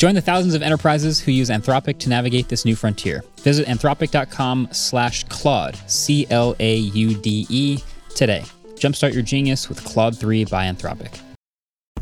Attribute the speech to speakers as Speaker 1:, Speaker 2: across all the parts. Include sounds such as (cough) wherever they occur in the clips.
Speaker 1: Join the thousands of enterprises who use Anthropic to navigate this new frontier. Visit anthropic.com slash Claude, C-L-A-U-D-E, today. Jumpstart your genius with Claude 3 by Anthropic.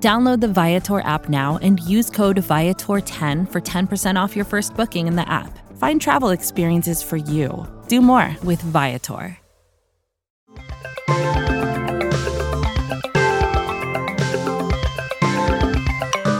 Speaker 2: Download the Viator app now and use code Viator10 for 10% off your first booking in the app. Find travel experiences for you. Do more with Viator.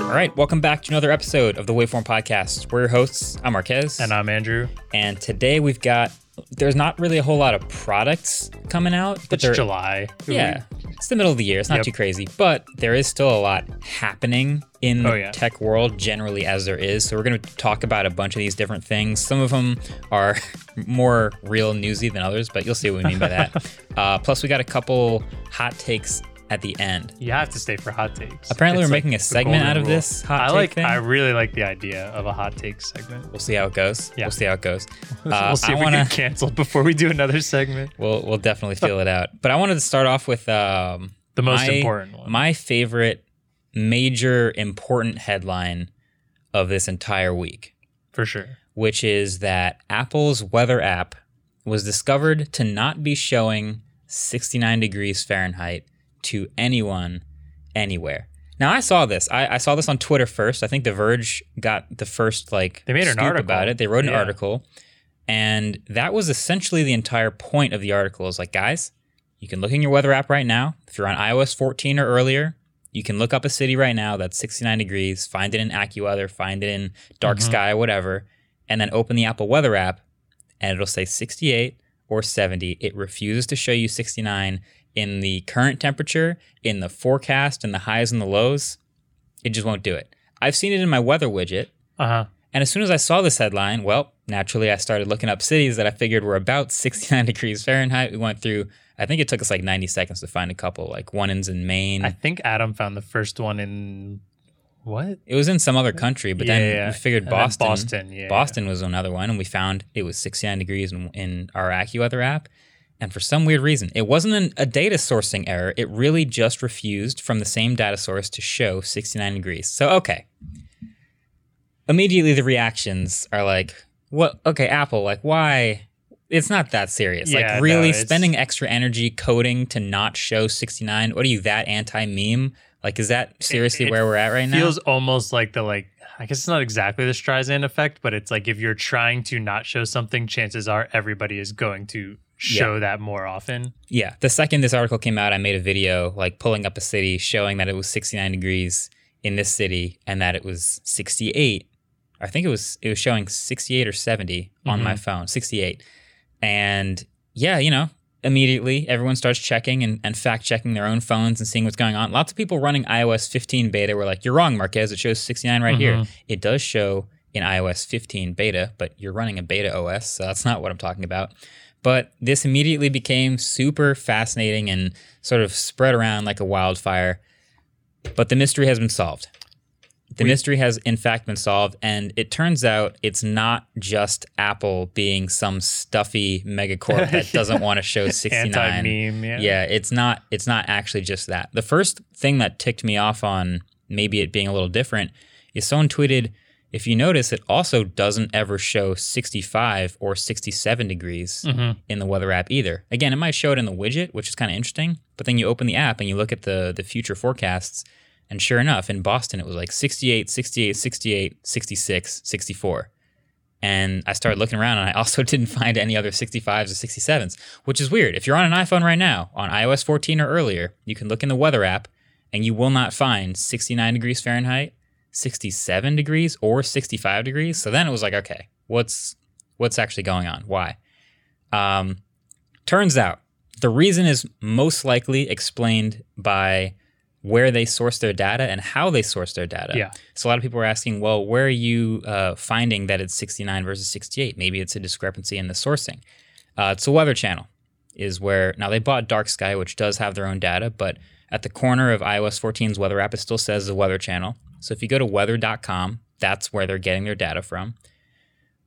Speaker 1: All right, welcome back to another episode of the Waveform Podcast. We're your hosts. I'm Marques.
Speaker 3: And I'm Andrew.
Speaker 1: And today we've got, there's not really a whole lot of products coming out.
Speaker 3: But it's July.
Speaker 1: Yeah, it's the middle of the year. It's not
Speaker 3: Yep.
Speaker 1: too crazy, but there is still a lot happening in
Speaker 3: Oh,
Speaker 1: the
Speaker 3: yeah.
Speaker 1: tech world generally as there is. So we're going to talk about a bunch of these different things. Some of them are (laughs) more real newsy than others, but you'll see what we mean by that. (laughs) uh, plus, we got a couple hot takes at the end.
Speaker 3: You have to stay for hot takes.
Speaker 1: Apparently,
Speaker 3: It's
Speaker 1: we're
Speaker 3: like
Speaker 1: making a segment out of
Speaker 3: rule.
Speaker 1: this hot
Speaker 3: I
Speaker 1: take
Speaker 3: like.
Speaker 1: thing.
Speaker 3: I really like the idea of a hot take segment.
Speaker 1: We'll see how it goes.
Speaker 3: Yeah.
Speaker 1: We'll see how it goes. (laughs)
Speaker 3: we'll
Speaker 1: Uh,
Speaker 3: see
Speaker 1: I
Speaker 3: if we
Speaker 1: wanna-
Speaker 3: get canceled before we do another segment.
Speaker 1: We'll we'll definitely feel it out. But I wanted to start off with um,
Speaker 3: The most
Speaker 1: my-
Speaker 3: important one.
Speaker 1: My favorite major important headline of this entire week,
Speaker 3: for sure.
Speaker 1: which is that Apple's weather app was discovered to not be showing 69 degrees Fahrenheit to anyone anywhere. Now I saw this. I, I saw this on Twitter first. I think The Verge got the first like
Speaker 3: They made an article.
Speaker 1: about it. They wrote an
Speaker 3: Yeah.
Speaker 1: article, and that was essentially the entire point of the article. Is like, guys, you can look in your weather app right now. If you're on iOS 14 or earlier, you can look up a city right now that's 69 degrees. Find it in AccuWeather. Find it in Dark
Speaker 3: Mhm.
Speaker 1: Sky, whatever, and then open the Apple Weather app, and it'll say 68 or 70. It refuses to show you 69 in the current temperature, in the forecast, in the highs and the lows. It just won't do it. I've seen it in my weather widget.
Speaker 3: Uh huh.
Speaker 1: And as soon as I saw this headline, well, naturally I started looking up cities that I figured were about (laughs) 69 degrees Fahrenheit. We went through, I think it took us like 90 seconds to find a couple, like one is in Maine.
Speaker 3: I think Adam found the first one in what?
Speaker 1: it was in some other country, but then
Speaker 3: Yeah, yeah.
Speaker 1: we figured
Speaker 3: And
Speaker 1: Boston.
Speaker 3: Boston, yeah,
Speaker 1: Boston was another one, and we found it was 69 degrees in, in our AccuWeather app. And for some weird reason, it wasn't an, a data sourcing error. It really just refused from the same data source to show 69 degrees. So, okay. Immediately, the reactions are like, what? Okay, Apple, like, why? It's not that serious.
Speaker 3: Yeah,
Speaker 1: like, really
Speaker 3: it's-
Speaker 1: spending extra energy coding to not show 69? What are you, that anti meme? Like, is that seriously
Speaker 3: it
Speaker 1: where we're at right now?
Speaker 3: Feels almost like the like. I guess it's not exactly the Streisand effect, but it's like if you're trying to not show something, chances are everybody is going to show that more often.
Speaker 1: Yeah. The second this article came out, I made a video like pulling up a city showing that it was 69 degrees in this city and that it was 68. I think it was it was showing 68 or 70 on my mm-hmm. phone, 68. And yeah, you know, immediately everyone starts checking and, and fact checking their own phones and seeing what's going on. Lots of people running iOS 15 beta were like, "You're wrong, Marques. It shows 69 right here." Mm-hmm. It does show in iOS 15 beta, but you're running a beta OS, so that's not what I'm talking about. But this immediately became super fascinating and sort of spread around like a wildfire. But the mystery has been solved. The mystery has in fact been solved, and it turns out it's not just Apple being some stuffy megacorp that (laughs) doesn't want to show 69.
Speaker 3: Anti-meme, yeah.
Speaker 1: yeah, it's not. It's not actually just that. The first thing that ticked me off on maybe it being a little different is someone tweeted, if you notice, it also doesn't ever show 65 or 67 degrees mm-hmm. in the weather app either. Again, it might show it in the widget, which is kind of interesting, but then you open the app and you look at the the future forecasts, and sure enough, in Boston it was like 68, 68, 68, 66, 64. And I started looking around and I (laughs) also didn't find any other 65s or 67s, which is weird. If you're on an iPhone right now, on iOS 14 or earlier, you can look in the weather app and you will not find 69 degrees Fahrenheit, 67 degrees, or 65 degrees. So then it was like, okay, what's what's actually going on? Why? Um, turns out the reason is most likely explained by where they source their data and how they source their data.
Speaker 3: Yeah.
Speaker 1: So a lot of people are asking, well, where are you uh, finding that it's 69 versus 68? Maybe it's a discrepancy in the sourcing. Uh, it's a Weather Channel, is where now they bought Dark Sky, which does have their own data, but at the corner of iOS 14's Weather app, it still says the Weather Channel. So if you go to weather.com, that's where they're getting their data from.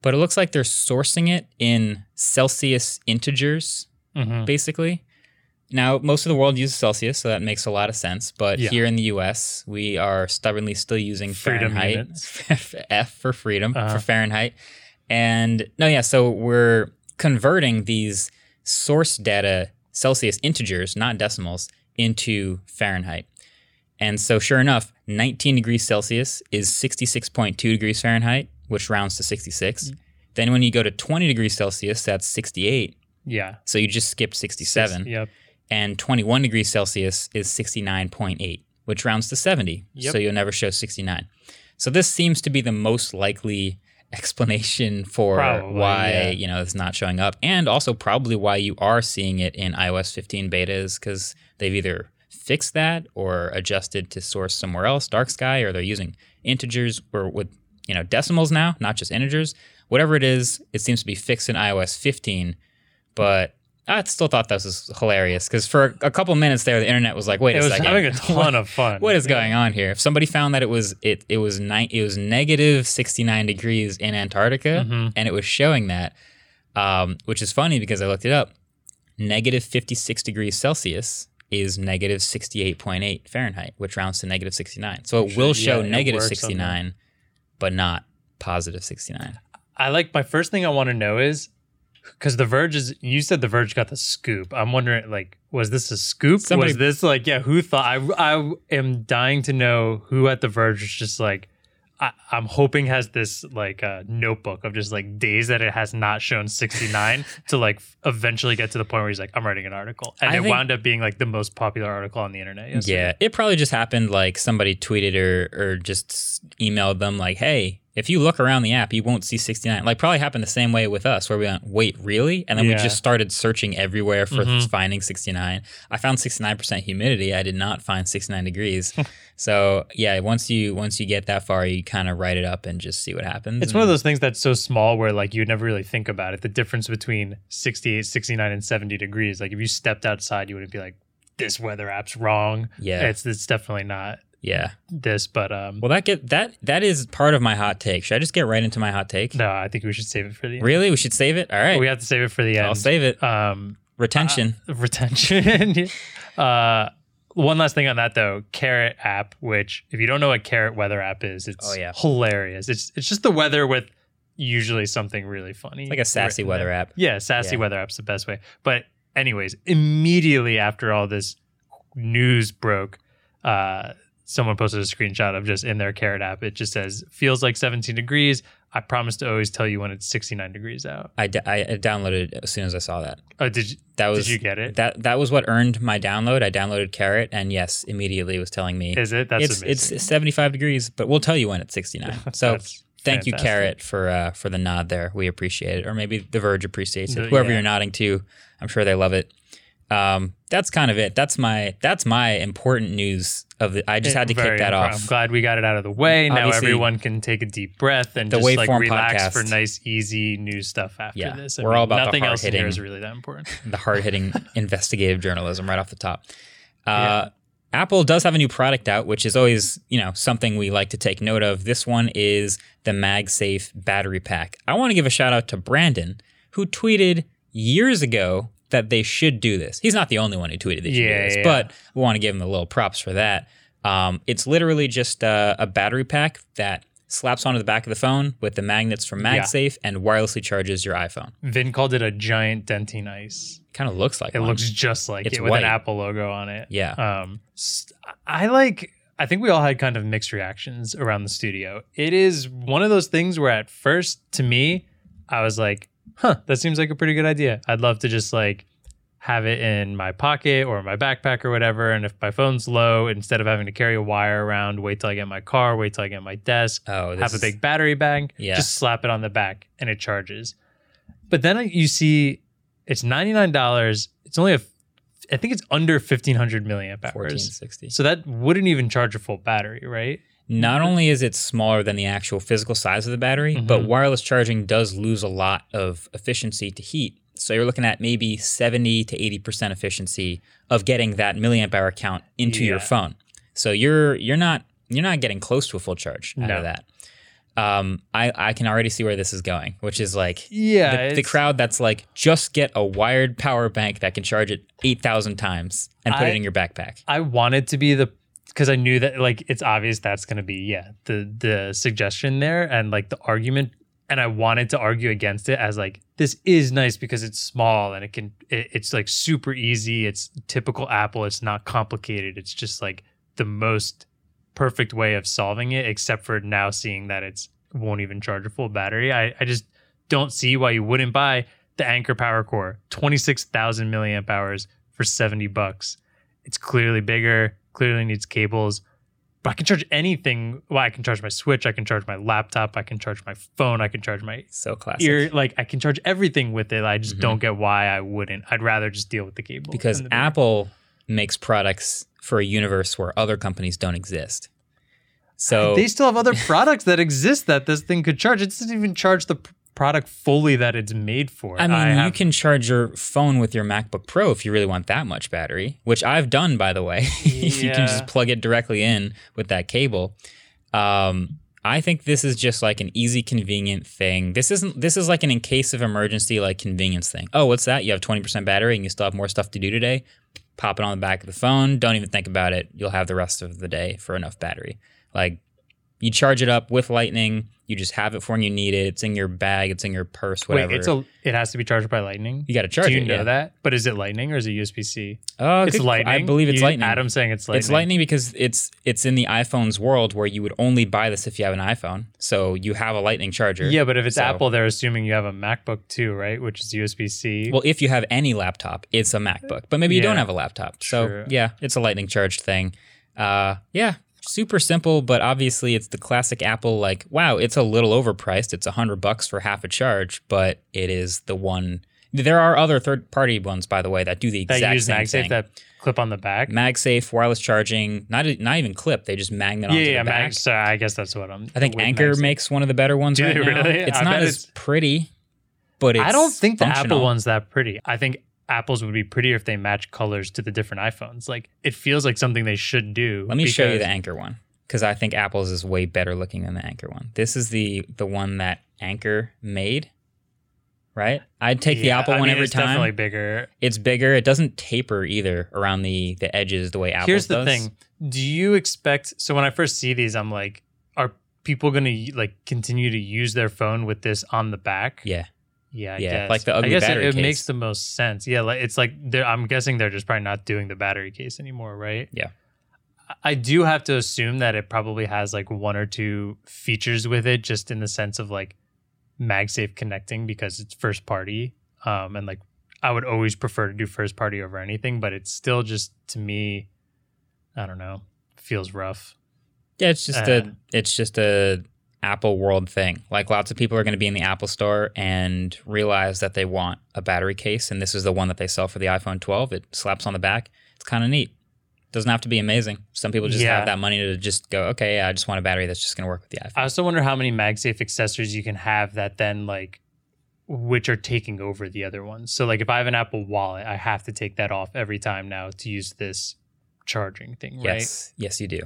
Speaker 1: But it looks like they're sourcing it in Celsius integers,
Speaker 3: Mhm.
Speaker 1: basically. Now, most of the world uses Celsius, so that makes a lot of sense. But
Speaker 3: Yeah.
Speaker 1: here in the US, we are stubbornly still using
Speaker 3: Freedom
Speaker 1: Fahrenheit. (laughs) F for freedom,
Speaker 3: Uh-huh.
Speaker 1: for Fahrenheit. And no, yeah, so we're converting these source data, Celsius integers, not decimals, into Fahrenheit. And so, sure enough, 19 degrees Celsius is 66.2 degrees Fahrenheit, which rounds to 66.
Speaker 3: Mm.
Speaker 1: Then, when you go to 20 degrees Celsius, that's 68.
Speaker 3: Yeah.
Speaker 1: So you just skipped 67.
Speaker 3: Yep.
Speaker 1: And 21 degrees Celsius is 69.8, which rounds to 70.
Speaker 3: Yep.
Speaker 1: So you'll never show 69. So this seems to be the most likely (laughs) explanation for
Speaker 3: Probably,
Speaker 1: why
Speaker 3: yeah.
Speaker 1: you know it's not showing up, and also probably why you are seeing it in iOS 15 betas because they've either fixed that or adjusted to source somewhere else, dark sky, or they're using integers or with you know decimals now, not just integers. Whatever it is, it seems to be fixed in iOS 15. But I still thought this was hilarious because for a couple minutes there, the internet was like, "Wait
Speaker 3: It
Speaker 1: a
Speaker 3: was
Speaker 1: second,
Speaker 3: having a (laughs) ton of fun.
Speaker 1: what is going on here?" If somebody found that it was it it was ni- it was negative 69 degrees in Antarctica,
Speaker 3: Mhm.
Speaker 1: and it was showing that, um, which is funny because I looked it up. Negative 56 degrees Celsius is negative 68.8 Fahrenheit, which rounds to negative 69. So it
Speaker 3: Actually,
Speaker 1: will show
Speaker 3: yeah,
Speaker 1: negative
Speaker 3: that.
Speaker 1: 69, but not positive 69.
Speaker 3: I like my first thing I want to know is because The Verge is you said The Verge got the scoop. I'm wondering like was this a scoop?
Speaker 1: Somebody-
Speaker 3: was this like yeah? Who thought? I I am dying to know who at The Verge was just like. I, I'm hoping has this like uh, notebook of just like days that it has not shown 69 (laughs) to like eventually get to the point where he's like I'm writing an article and
Speaker 1: I
Speaker 3: it
Speaker 1: think-
Speaker 3: wound up being like the most popular article on the internet. yesterday.
Speaker 1: Yeah, it probably just happened like somebody tweeted or or just emailed them like, "Hey, if you look around the app, you won't see 69." Like probably happened the same way with us where we went, "Wait, really?" And then we just started searching everywhere for
Speaker 3: Mhm.
Speaker 1: finding 69. I found 69% humidity. I did not find 69 degrees. (laughs) so, yeah, once you once you get that far, you kind of write it up and just see what happens.
Speaker 3: It's
Speaker 1: And-
Speaker 3: one of those things that's so small where like you'd never really think about it. The difference between 68, 69, and 70 degrees. Like if you stepped outside, you wouldn't be like, this weather app's wrong.
Speaker 1: Yeah.
Speaker 3: It's it's definitely not
Speaker 1: Yeah.
Speaker 3: this, but um
Speaker 1: Well, that get that that is part of my hot take. Should I just get right into my hot take?
Speaker 3: no, I think we should save it for the end.
Speaker 1: Really? We should save it? All right.
Speaker 3: We have to save it for the end.
Speaker 1: I'll save it.
Speaker 3: um
Speaker 1: Retention.
Speaker 3: retention. (laughs) uh one last thing on that though, Carrot app, which if you don't know what Carrot weather app is, it's
Speaker 1: Oh, yeah.
Speaker 3: hilarious. It's it's just the weather with usually something really funny.
Speaker 1: like a sassy weather
Speaker 3: there.
Speaker 1: app.
Speaker 3: Yeah, sassy
Speaker 1: Yeah.
Speaker 3: weather app's the best way. But anyways, immediately after all this news broke, uh, someone posted a screenshot of just in their carrot app. It just says feels like 17 degrees. I promise to always tell you when it's 69 degrees out.
Speaker 1: I, d- I downloaded as soon as I saw that.
Speaker 3: Oh, did you?
Speaker 1: That was
Speaker 3: Did you get it?
Speaker 1: That that was what earned my download. I downloaded Carrot, and yes, immediately was telling me
Speaker 3: Is it? That's
Speaker 1: it's
Speaker 3: amazing.
Speaker 1: it's 75 degrees, but we'll tell you when it's 69. (laughs) So thank you. Carrot, for uh, for the nod there. We appreciate it, or maybe The Verge appreciates it. Whoever
Speaker 3: yeah.
Speaker 1: you're nodding to, I'm sure they love it. Um, that's kind of it. That's my that's my important news of the. I just had to kick that off.
Speaker 3: I'm glad we got it out of the way. Now everyone can take a deep breath and just like relax
Speaker 1: podcast.
Speaker 3: for nice, easy news stuff after
Speaker 1: Yeah,
Speaker 3: this.
Speaker 1: we're all about
Speaker 3: nothing else in
Speaker 1: hard-hitting-
Speaker 3: is really that important. (laughs)
Speaker 1: the hard hitting (laughs) investigative journalism right off the top. Uh, Apple does have a new product out, which is always you know something we like to take note of. This one is the MagSafe battery pack. I want to give a shout out to Brandon who tweeted years ago that they should do this. He's not the only one who tweeted should
Speaker 3: Yeah,
Speaker 1: do this,
Speaker 3: yeah.
Speaker 1: but we want to give him a little props for that. Um, it's literally just a, a battery pack that slaps onto the back of the phone with the magnets from
Speaker 3: Yeah.
Speaker 1: MagSafe and wirelessly charges your iPhone.
Speaker 3: Vin called it a giant Dentyne Ice.
Speaker 1: Kind of looks like
Speaker 3: It
Speaker 1: one.
Speaker 3: looks just like
Speaker 1: It's
Speaker 3: it with
Speaker 1: white.
Speaker 3: an Apple logo on it.
Speaker 1: Yeah.
Speaker 3: Um, I like. I think we all had kind of mixed reactions around the studio. It is one of those things where at first, to me, I was like, huh, that seems like a pretty good idea. I'd love to just like have it in my pocket or my backpack or whatever. And if my phone's low, instead of having to carry a wire around, wait till I get my car, wait till I get my desk,
Speaker 1: Oh,
Speaker 3: have a big battery bag,
Speaker 1: Yeah.
Speaker 3: just slap it on the back and it charges. But then you see it's $99. It's only a, I think it's under 1500 milliamp hours.
Speaker 1: 1460.
Speaker 3: So that wouldn't even charge a full battery, right?
Speaker 1: Not only is it smaller than the actual physical size of the battery, but
Speaker 3: Mhm.
Speaker 1: wireless charging does lose a lot of efficiency to heat. So you're looking at maybe 70 to 80% efficiency of getting that milliamp hour count into your phone. So you're you're not you're not getting close to a full charge out
Speaker 3: No.
Speaker 1: of that. Um, I, I can already see where this is going, which is like
Speaker 3: Yeah.
Speaker 1: the, the crowd that's like, just get a wired power bank that can charge it 8,000 times and put
Speaker 3: I-
Speaker 1: it in your backpack.
Speaker 3: I wanted to be the because I knew that like it's obvious that's going to be yeah the the suggestion there and like the argument and I wanted to argue against it as like this is nice because it's small and it can it, it's like super easy it's typical Apple it's not complicated it's just like the most perfect way of solving it except for now seeing that it's won't even charge a full battery. I I just don't see why you wouldn't buy the Anker PowerCore 26,000 milliamp hours for 70 bucks. It's clearly bigger, clearly needs cables. But I can charge anything. Well, I can charge my Switch, I can charge my laptop, I can charge my phone, I can charge my
Speaker 1: So classic.
Speaker 3: ear. Like I can charge everything with it. I just
Speaker 1: Mhm.
Speaker 3: don't get why I wouldn't. I'd rather just deal with the cable.
Speaker 1: because
Speaker 3: the
Speaker 1: Apple makes products for a universe where other companies don't exist. So
Speaker 3: they still have other (laughs) products that exist that this thing could charge. It doesn't even charge the p- product fully that it's made for.
Speaker 1: I mean, you
Speaker 3: have-
Speaker 1: can charge your phone with your MacBook Pro if you really want that much battery, which I've done by the way. (laughs) you can just plug it directly in with that cable. Um, I think this is just like an easy, convenient thing. This isn't. This is like an in case of emergency, like convenience thing. Oh, what's that? You have twenty percent battery, and you still have more stuff to do today. Pop it on the back of the phone. Don't even think about it. You'll have the rest of the day for enough battery. Like you charge it up with Lightning. You just have it for when you need it. It's in your bag. It's in your purse. Whatever.
Speaker 3: Wait, it's a. It has to be charged by Lightning.
Speaker 1: you got to charge
Speaker 3: Do you
Speaker 1: it.
Speaker 3: know
Speaker 1: yeah.
Speaker 3: that? But is it Lightning or is it USB C?
Speaker 1: Oh,
Speaker 3: it's
Speaker 1: good-
Speaker 3: Lightning.
Speaker 1: I believe it's
Speaker 3: You-
Speaker 1: Lightning.
Speaker 3: Adam's saying it's Lightning.
Speaker 1: It's Lightning because it's it's in the iPhone's world where you would only buy this if you have an iPhone. So you have a Lightning charger.
Speaker 3: Yeah, but if it's
Speaker 1: So-
Speaker 3: Apple, they're assuming you have a MacBook too, right? Which is USB C.
Speaker 1: Well, if you have any laptop, it's a MacBook. But maybe you don't have a laptop. So
Speaker 3: True.
Speaker 1: yeah, it's a Lightning charged thing. Uh, yeah, super simple, but obviously it's the classic Apple. Like, wow, it's a little overpriced. It's a hundred bucks for half a charge, but it is the one. There are other third party ones, by the way, that do the
Speaker 3: that
Speaker 1: exact
Speaker 3: use
Speaker 1: same
Speaker 3: MagSafe
Speaker 1: thing.
Speaker 3: that clip on the back.
Speaker 1: MagSafe, wireless charging, not not even clip. They just magnet
Speaker 3: yeah,
Speaker 1: onto
Speaker 3: yeah,
Speaker 1: the back.
Speaker 3: Mag. Sorry, I guess that's what I'm.
Speaker 1: I think Anker
Speaker 3: MagSafe.
Speaker 1: makes one of the better ones
Speaker 3: Do
Speaker 1: right
Speaker 3: really?
Speaker 1: It's
Speaker 3: I
Speaker 1: not as
Speaker 3: it's-
Speaker 1: pretty, but it's
Speaker 3: I don't think the Apple one's that pretty. I think Apple's would be prettier if they match colors to the different iPhones. Like it feels like something they should do.
Speaker 1: Let me show you the Anker one because I think Apple's is way better looking than the Anker one. This is the the one that Anker made, right? I'd take the Apple
Speaker 3: I
Speaker 1: one
Speaker 3: mean,
Speaker 1: every
Speaker 3: it's
Speaker 1: time.
Speaker 3: Definitely bigger.
Speaker 1: It's bigger. It doesn't taper either around the the edges the way Apple does.
Speaker 3: Here's the thing: Do you expect? So when I first see these, I'm like, are people going to like continue to use their phone with this on the back?
Speaker 1: Yeah,
Speaker 3: Yeah, I
Speaker 1: Yeah,
Speaker 3: guess.
Speaker 1: like the ugly
Speaker 3: I guess it- it, makes the most sense. Yeah, like it's like I'm guessing they're just probably not doing the battery case anymore, right?
Speaker 1: Yeah.
Speaker 3: I- I do have to assume that it probably has like one or two features with it, just in the sense of like MagSafe connecting because it's first party. Um, and like I would always prefer to do first party over anything, but it's still just to me, I don't know, feels rough.
Speaker 1: yeah. It's just
Speaker 3: Uh.
Speaker 1: a it's just a Apple world thing. Like lots of people are going to be in the Apple store and realize that they want a battery case, and this is the one that they sell for the iPhone 12. It slaps on the back. It's kind of neat. Doesn't have to be amazing. Some people just
Speaker 3: Yeah.
Speaker 1: have that money to just go, okay, yeah, I just want a battery that's just going to work with the iPhone.
Speaker 3: I also wonder how many MagSafe accessories you can have that then like which are taking over the other ones. So like if I have an Apple Wallet, I have to take that off every time now to use this charging thing, right?
Speaker 1: Yes, yes, you do.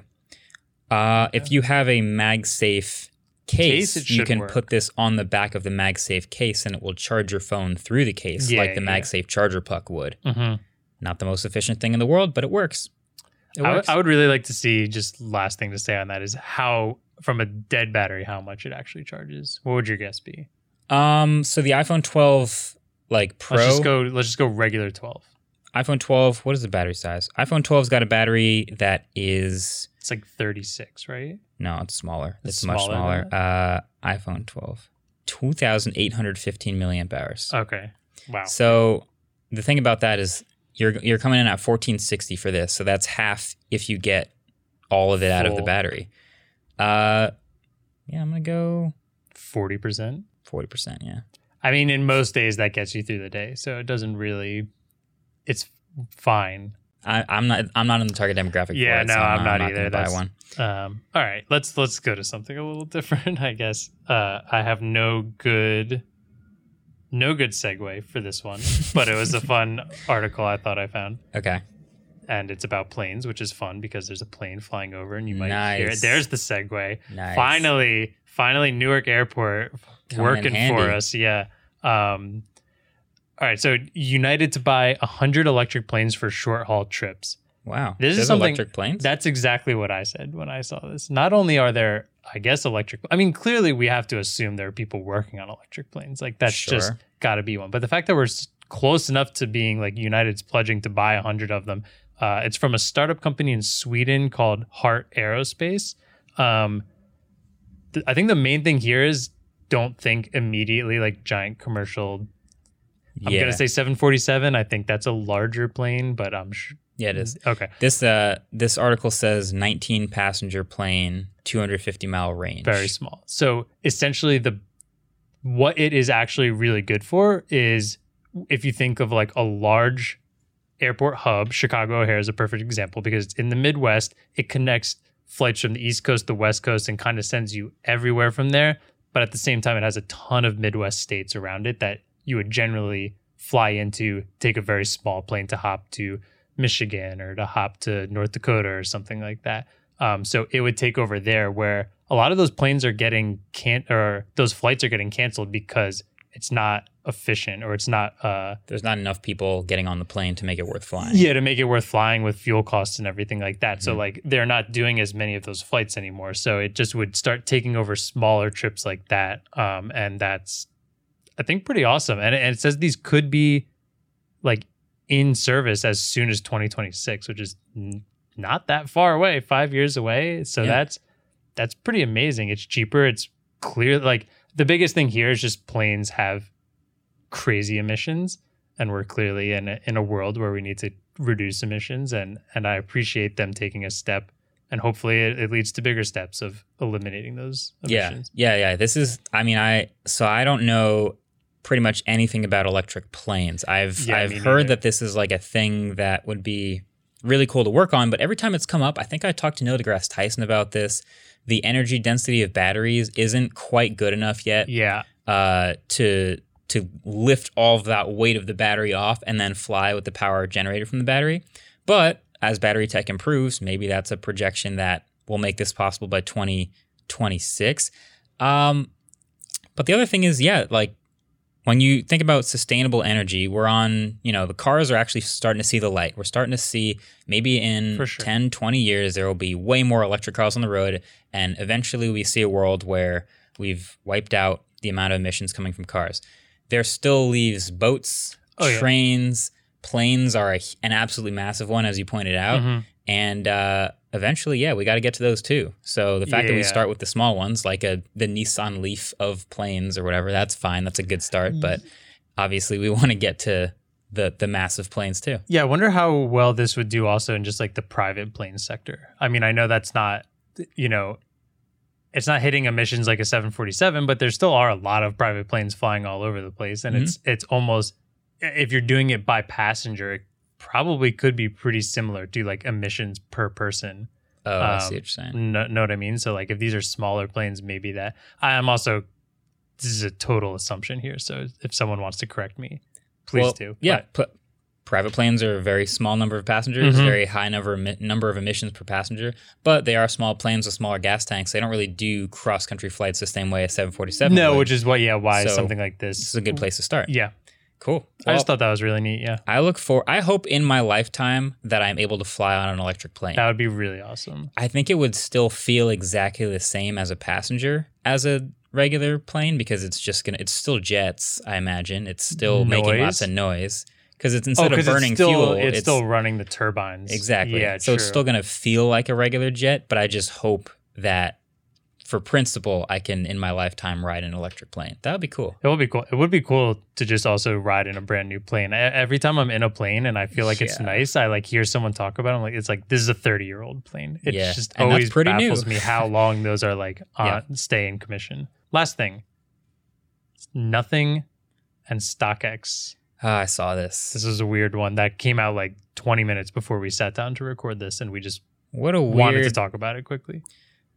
Speaker 1: Uh, if you have a MagSafe case,
Speaker 3: Case,
Speaker 1: you can
Speaker 3: work.
Speaker 1: put this on the back of the MagSafe case, and it will charge your phone through the case,
Speaker 3: Yeah,
Speaker 1: like the
Speaker 3: yeah.
Speaker 1: MagSafe charger puck would.
Speaker 3: Mm-hmm.
Speaker 1: Not the most efficient thing in the world, but it works. It
Speaker 3: I,
Speaker 1: works.
Speaker 3: I would really like to see just last thing to say on that is how from a dead battery how much it actually charges. What would your guess be?
Speaker 1: um, so the iPhone 12 like Pro
Speaker 3: Let's just go let's just go regular 12.
Speaker 1: iPhone 12. What is the battery size? iPhone 12's got a battery that is
Speaker 3: It's like 36, right?
Speaker 1: no, it's smaller. It's,
Speaker 3: It's
Speaker 1: much
Speaker 3: smaller.
Speaker 1: Uh, iPhone 12, 2,815 milliamp hours.
Speaker 3: Okay. Wow.
Speaker 1: So the thing about that is you're you're coming in at 1460 for this. So that's half if you get all of it out of the battery. Uh, yeah, I'm gonna go
Speaker 3: 40%.
Speaker 1: 40. percent Yeah.
Speaker 3: I mean, in most days that gets you through the day, so it doesn't really. It's fine.
Speaker 1: I, I'm not. I'm not in the target demographic.
Speaker 3: Yeah,
Speaker 1: it,
Speaker 3: no,
Speaker 1: so
Speaker 3: I'm not
Speaker 1: gonna
Speaker 3: either.
Speaker 1: Buy
Speaker 3: That's-
Speaker 1: one.
Speaker 3: Um, all right, let's let's go to something a little (laughs) different, I guess. Uh, I have no good, no good segue for this one, but it was a (laughs) fun article I thought I found,
Speaker 1: Okay.
Speaker 3: and it's about planes, which is fun because there's a plane flying over, and you might hear it. There's the segue.
Speaker 1: Nice.
Speaker 3: Finally, finally, Newark Airport
Speaker 1: Coming
Speaker 3: working for us. Yeah. Um, all right. So United to buy hundred electric planes for short haul trips.
Speaker 1: Wow.
Speaker 3: This is
Speaker 1: There's
Speaker 3: something-
Speaker 1: electric planes.
Speaker 3: That's exactly what I said when I saw this. Not only are there, I guess, electric. I mean, clearly we have to assume there are people working on electric planes. Like that's just got to be one. But the fact that we're close enough to being like United's pledging to buy hundred of them. Uh, it's from a startup company in Sweden called Heart Aerospace. Um, th- I think the main thing here is don't think immediately like giant commercial. I'm
Speaker 1: yeah.
Speaker 3: gonna say 747. I think that's a larger plane, but I'm sure.
Speaker 1: yeah, it is.
Speaker 3: Okay,
Speaker 1: This uh this article says 19 passenger plane, 250 mile range.
Speaker 3: very small. So essentially, the what it is actually really good for is if you think of like a large airport hub, Chicago O'Hare is a perfect example because it's in the Midwest. It connects flights from the East Coast to the West Coast and kind of sends you everywhere from there. But at the same time, it has a ton of Midwest states around it that you would generally fly into, take a very small plane to hop to Michigan or to hop to North Dakota or something like that. Um, so it would take over there where a lot of those planes are getting can or those flights are getting canceled because it's not efficient or it's not uh
Speaker 1: There's not enough people getting on the plane to make it worth flying.
Speaker 3: yeah to make it worth flying with fuel costs and everything like that so
Speaker 1: Mhm.
Speaker 3: like they're not doing as many of those flights anymore so it just would start taking over smaller trips like that um and that's i think pretty awesome and, and it says these could be like in service as soon as 2026 which is n- not that far away five years away so
Speaker 1: Yeah.
Speaker 3: that's that's pretty amazing it's cheaper it's clear like the biggest thing here is just planes have crazy emissions and we're clearly in a, in a world where we need to reduce emissions and and I appreciate them taking a step and hopefully it, it leads to bigger steps of eliminating those
Speaker 1: yeah,
Speaker 3: emissions.
Speaker 1: yeah, yeah. This is. I mean, I so I don't know pretty much anything about electric planes. I've
Speaker 3: Yeah,
Speaker 1: I've heard
Speaker 3: neither.
Speaker 1: that this is like a thing that would be really cool to work on. But every time it's come up, I think I talked to Neil deGrasse Tyson about this. The energy density of batteries isn't quite good enough yet
Speaker 3: Yeah.
Speaker 1: uh, to to lift all of that weight of the battery off and then fly with the power generated from the battery. But as battery tech improves, maybe that's a projection that will make this possible by 2026. Um, but the other thing is, yeah, like when you think about sustainable energy, we're on, you know, the cars are actually starting to see the light. We're starting to see maybe in
Speaker 3: sure.
Speaker 1: 10, 20 years, there will be way more electric cars on the road. And eventually we see a world where we've wiped out the amount of emissions coming from cars. There still leaves boats,
Speaker 3: Oh, yeah.
Speaker 1: trains, planes are a, an absolutely massive one, as you pointed out.
Speaker 3: Mhm.
Speaker 1: And uh, eventually, yeah, we got to get to those too. So the fact that we start with the small ones, like a the Nissan Leaf of planes or whatever, that's fine. That's a good start. But obviously, we (laughs) want to get to the the massive planes too.
Speaker 3: Yeah, I wonder how well this would do also in just like the private plane sector. I mean, I know that's not, you know, it's not hitting emissions like a 747, but there still are a lot of private planes flying all over the place, and
Speaker 1: Mhm.
Speaker 3: it's it's almost if you're doing it by passenger, it probably could be pretty similar to like emissions per person.
Speaker 1: Oh, I see
Speaker 3: Um,
Speaker 1: what you're saying.
Speaker 3: Know, know what I mean? So like if these are smaller planes, maybe that. I am also. This is a total assumption here, so if someone wants to correct me, please
Speaker 1: Well,
Speaker 3: do.
Speaker 1: Yeah, put, private planes are a very small number of passengers,
Speaker 3: Mhm.
Speaker 1: very high number emi- number of emissions per passenger, but they are small planes with smaller gas tanks. They don't really do cross country flights the same way as 747.
Speaker 3: no,
Speaker 1: would.
Speaker 3: which is what. Yeah, why
Speaker 1: So,
Speaker 3: something like
Speaker 1: this
Speaker 3: this?
Speaker 1: is a good place to start.
Speaker 3: Yeah,
Speaker 1: Cool.
Speaker 3: I just thought that was really neat. Yeah,
Speaker 1: I look for. I hope in my lifetime that I'm able to fly on an electric plane.
Speaker 3: that would be really awesome.
Speaker 1: I think it would still feel exactly the same as a passenger as a regular plane because it's just gonna. It's still jets. I imagine it's still making lots of noise. because it's instead oh, of
Speaker 3: 'cause
Speaker 1: burning
Speaker 3: it's still,
Speaker 1: fuel,
Speaker 3: it's, still running the turbines.
Speaker 1: exactly.
Speaker 3: Yeah,
Speaker 1: so it's still going to feel like a regular jet, but I just hope that for principle, I can in my lifetime ride an electric plane. That would be cool.
Speaker 3: It would be cool. It would be cool to just also ride in a brand new plane. E- Every time I'm in a plane and I feel like it's nice, I like hear someone talk about. it. I'm like, it's like this is a 30 year old plane. It
Speaker 1: Yeah,
Speaker 3: just
Speaker 1: and
Speaker 3: always
Speaker 1: pretty new.
Speaker 3: baffles me how (laughs) long those are like
Speaker 1: Yeah.
Speaker 3: on stay in commission. Last thing, nothing and StockX.
Speaker 1: Ah, I saw this.
Speaker 3: This is a weird one that came out like 20 minutes before we sat down to record this, and we just
Speaker 1: What a
Speaker 3: wanted to talk about it quickly.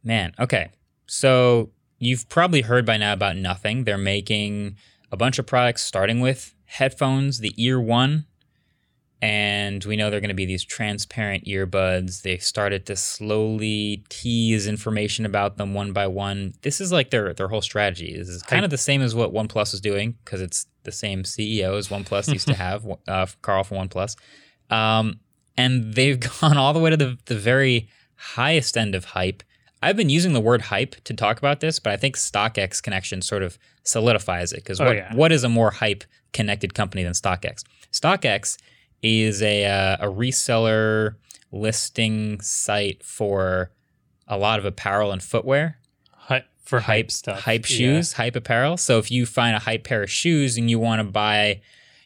Speaker 1: Man, okay. So you've probably heard by now about Nothing. They're making a bunch of products starting with headphones, the Ear One. And we know they're going to be these transparent earbuds. They started to slowly tease information about them one by one. This is like their their whole strategy. This is kind of the same as what OnePlus is doing because it's the same CEO as OnePlus used to (laughs) have, uh, Carl from OnePlus. Um, and they've (laughs) gone all the way to the, the very highest end of hype. I've been using the word hype to talk about this, but I think StockX connection sort of solidifies it because
Speaker 3: Oh,
Speaker 1: what,
Speaker 3: yeah.
Speaker 1: what is a more hype connected company than StockX? StockX is a, uh, a reseller listing site for a lot of apparel and footwear
Speaker 3: Hype, for hype, stuff.
Speaker 1: hype
Speaker 3: Yeah.
Speaker 1: shoes, hype apparel. So if you find a hype pair of shoes and you want to buy,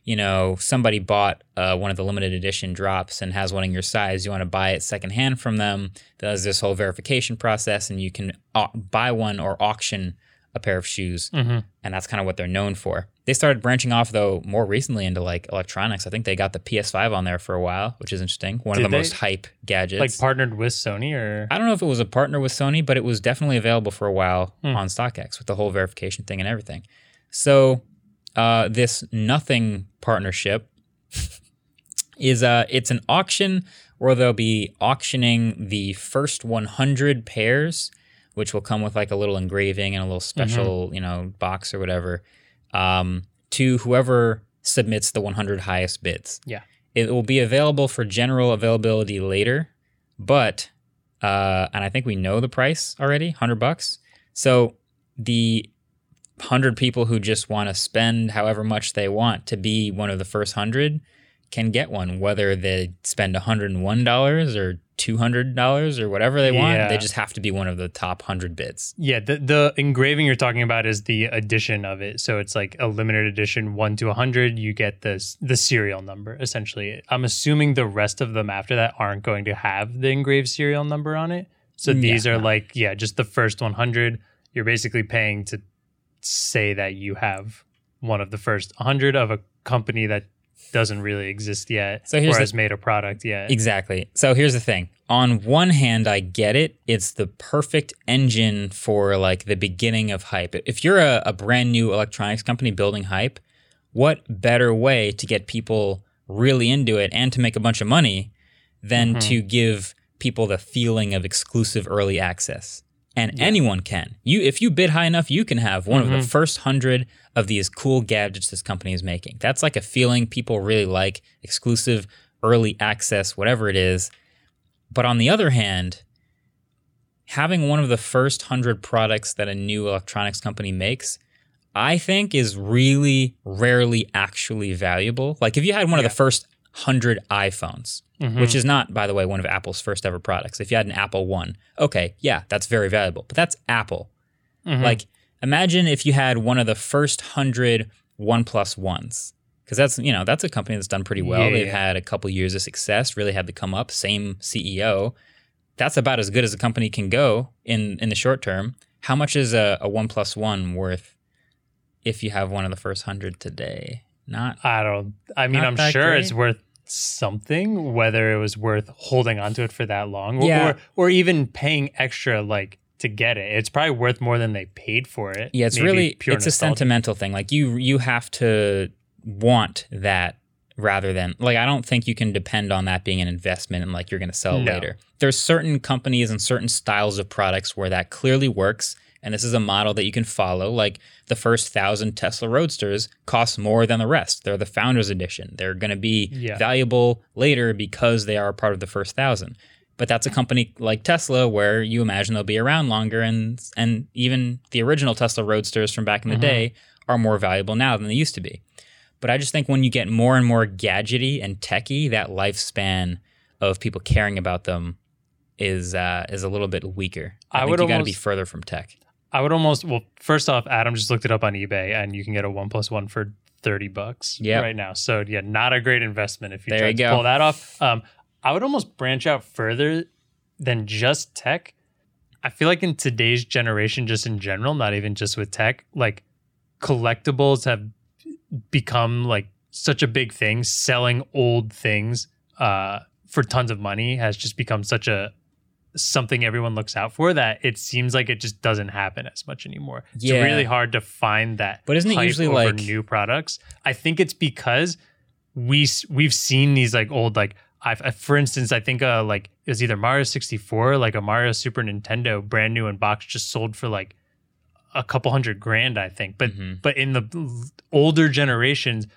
Speaker 1: you know, somebody bought uh, one of the limited edition drops and has one in your size, you want to buy it secondhand from them. Does this whole verification process, and you can au- buy one or auction a pair of shoes,
Speaker 3: Mhm.
Speaker 1: and that's kind of what they're known for. They started branching off though more recently into like electronics. I think they got the PS5 on there for a while, which is interesting. One
Speaker 3: Did
Speaker 1: of the most hype gadgets.
Speaker 3: Like partnered with Sony or
Speaker 1: I don't know if it was a partner with Sony, but it was definitely available for a while
Speaker 3: Hmm.
Speaker 1: on StockX with the whole verification thing and everything. So uh, this nothing partnership (laughs) is uh it's an auction where they'll be auctioning the first 100 pairs, which will come with like a little engraving and a little special you know box or whatever, um, to whoever submits the 100 highest bids.
Speaker 3: Yeah.
Speaker 1: It will be available for general availability later, but uh, and I think we know the price already, hundred bucks. So the hundred people who just want to spend however much they want to be one of the first hundred can get one, whether they spend hundred and one dollars or two hundred dollars or whatever they want.
Speaker 3: Yeah.
Speaker 1: They just have to be one of the top hundred bids.
Speaker 3: Yeah, the the engraving you're talking about is the edition of it. So it's like a limited edition, one to a hundred. You get this the serial number essentially. I'm assuming the rest of them after that aren't going to have the engraved serial number on it. So
Speaker 1: Yeah,
Speaker 3: these are like yeah, just the first 100. You're basically paying to say that you have one of the first 100 of a company that doesn't really exist yet
Speaker 1: So here's
Speaker 3: or
Speaker 1: the-
Speaker 3: has made a product yet.
Speaker 1: Exactly. So here's the thing. On one hand, I get it. It's the perfect engine for like the beginning of hype. If you're a, a brand new electronics company building hype, what better way to get people really into it and to make a bunch of money than mm-hmm. to give people the feeling of exclusive early access? And anyone can. You if you bid high enough, you can have one of the mm-hmm. first hundred of these cool gadgets this company is making. That's like a feeling people really like, exclusive, early access, whatever it is. But on the other hand, having one of the first hundred products that a new electronics company makes, I think is really rarely actually valuable. Like if you had one of the first hundred iPhones,
Speaker 3: Mhm.
Speaker 1: which is not, by the way, one of Apple's first ever products. If you had an Apple One, okay, yeah, that's very valuable. But that's Apple.
Speaker 3: Mhm.
Speaker 1: Like imagine if you had one of the first hundred OnePlus ones. Because that's you know that's a company that's done pretty well.
Speaker 3: Yeah,
Speaker 1: They've had a couple years of success, really had to come up. Same CEO. That's about as good as a company can go in in the short term. How much is a, a OnePlus One worth if you have one of the first hundred today? Not
Speaker 3: I don't. I mean, I'm sure
Speaker 1: great.
Speaker 3: it's worth something. Whether it was worth holding onto it for that long, or,
Speaker 1: Yeah.
Speaker 3: or or even paying extra, like to get it. It's probably worth more than they paid for it.
Speaker 1: Yeah, it's
Speaker 3: Maybe
Speaker 1: really
Speaker 3: pure
Speaker 1: it's a sentimental thing. Like you you have to want that rather than like I don't think you can depend on that being an investment and like you're going to sell
Speaker 3: No.
Speaker 1: later. There's certain companies and certain styles of products where that clearly works and this is a model that you can follow. Like the first 1000 Tesla Roadsters cost more than the rest. They're the founders edition. They're going to be
Speaker 3: Yeah.
Speaker 1: valuable later because they are a part of the first 1000. But that's a company like Tesla where you imagine they'll be around longer and and even the original Tesla Roadsters from back in the
Speaker 3: Mhm.
Speaker 1: day are more valuable now than they used to be. But I just think when you get more and more gadgety and techy, that lifespan of people caring about them is uh, is a little bit weaker. I,
Speaker 3: I
Speaker 1: think
Speaker 3: would
Speaker 1: you got to be further from tech.
Speaker 3: I would almost well, first off, Adam just looked it up on eBay, and you can get a OnePlus One for thirty bucks
Speaker 1: Yep.
Speaker 3: right now. So yeah, not a great investment if you
Speaker 1: There
Speaker 3: try
Speaker 1: you
Speaker 3: to pull that off. Um, I would almost branch out further than just tech. I feel like in today's generation, just in general, not even just with tech, like collectibles have become like such a big thing. Selling old things uh, for tons of money has just become such a something everyone looks out for that it seems like it just doesn't happen as much anymore. It's really hard to find that.
Speaker 1: But isn't it usually like-
Speaker 3: new products? I think it's because we we've seen these like old like uh, for instance I think uh like it was either Mario 64 like a Mario Super Nintendo brand new in box just sold for like a couple hundred grand I think. But
Speaker 1: Mhm.
Speaker 3: but in the older generations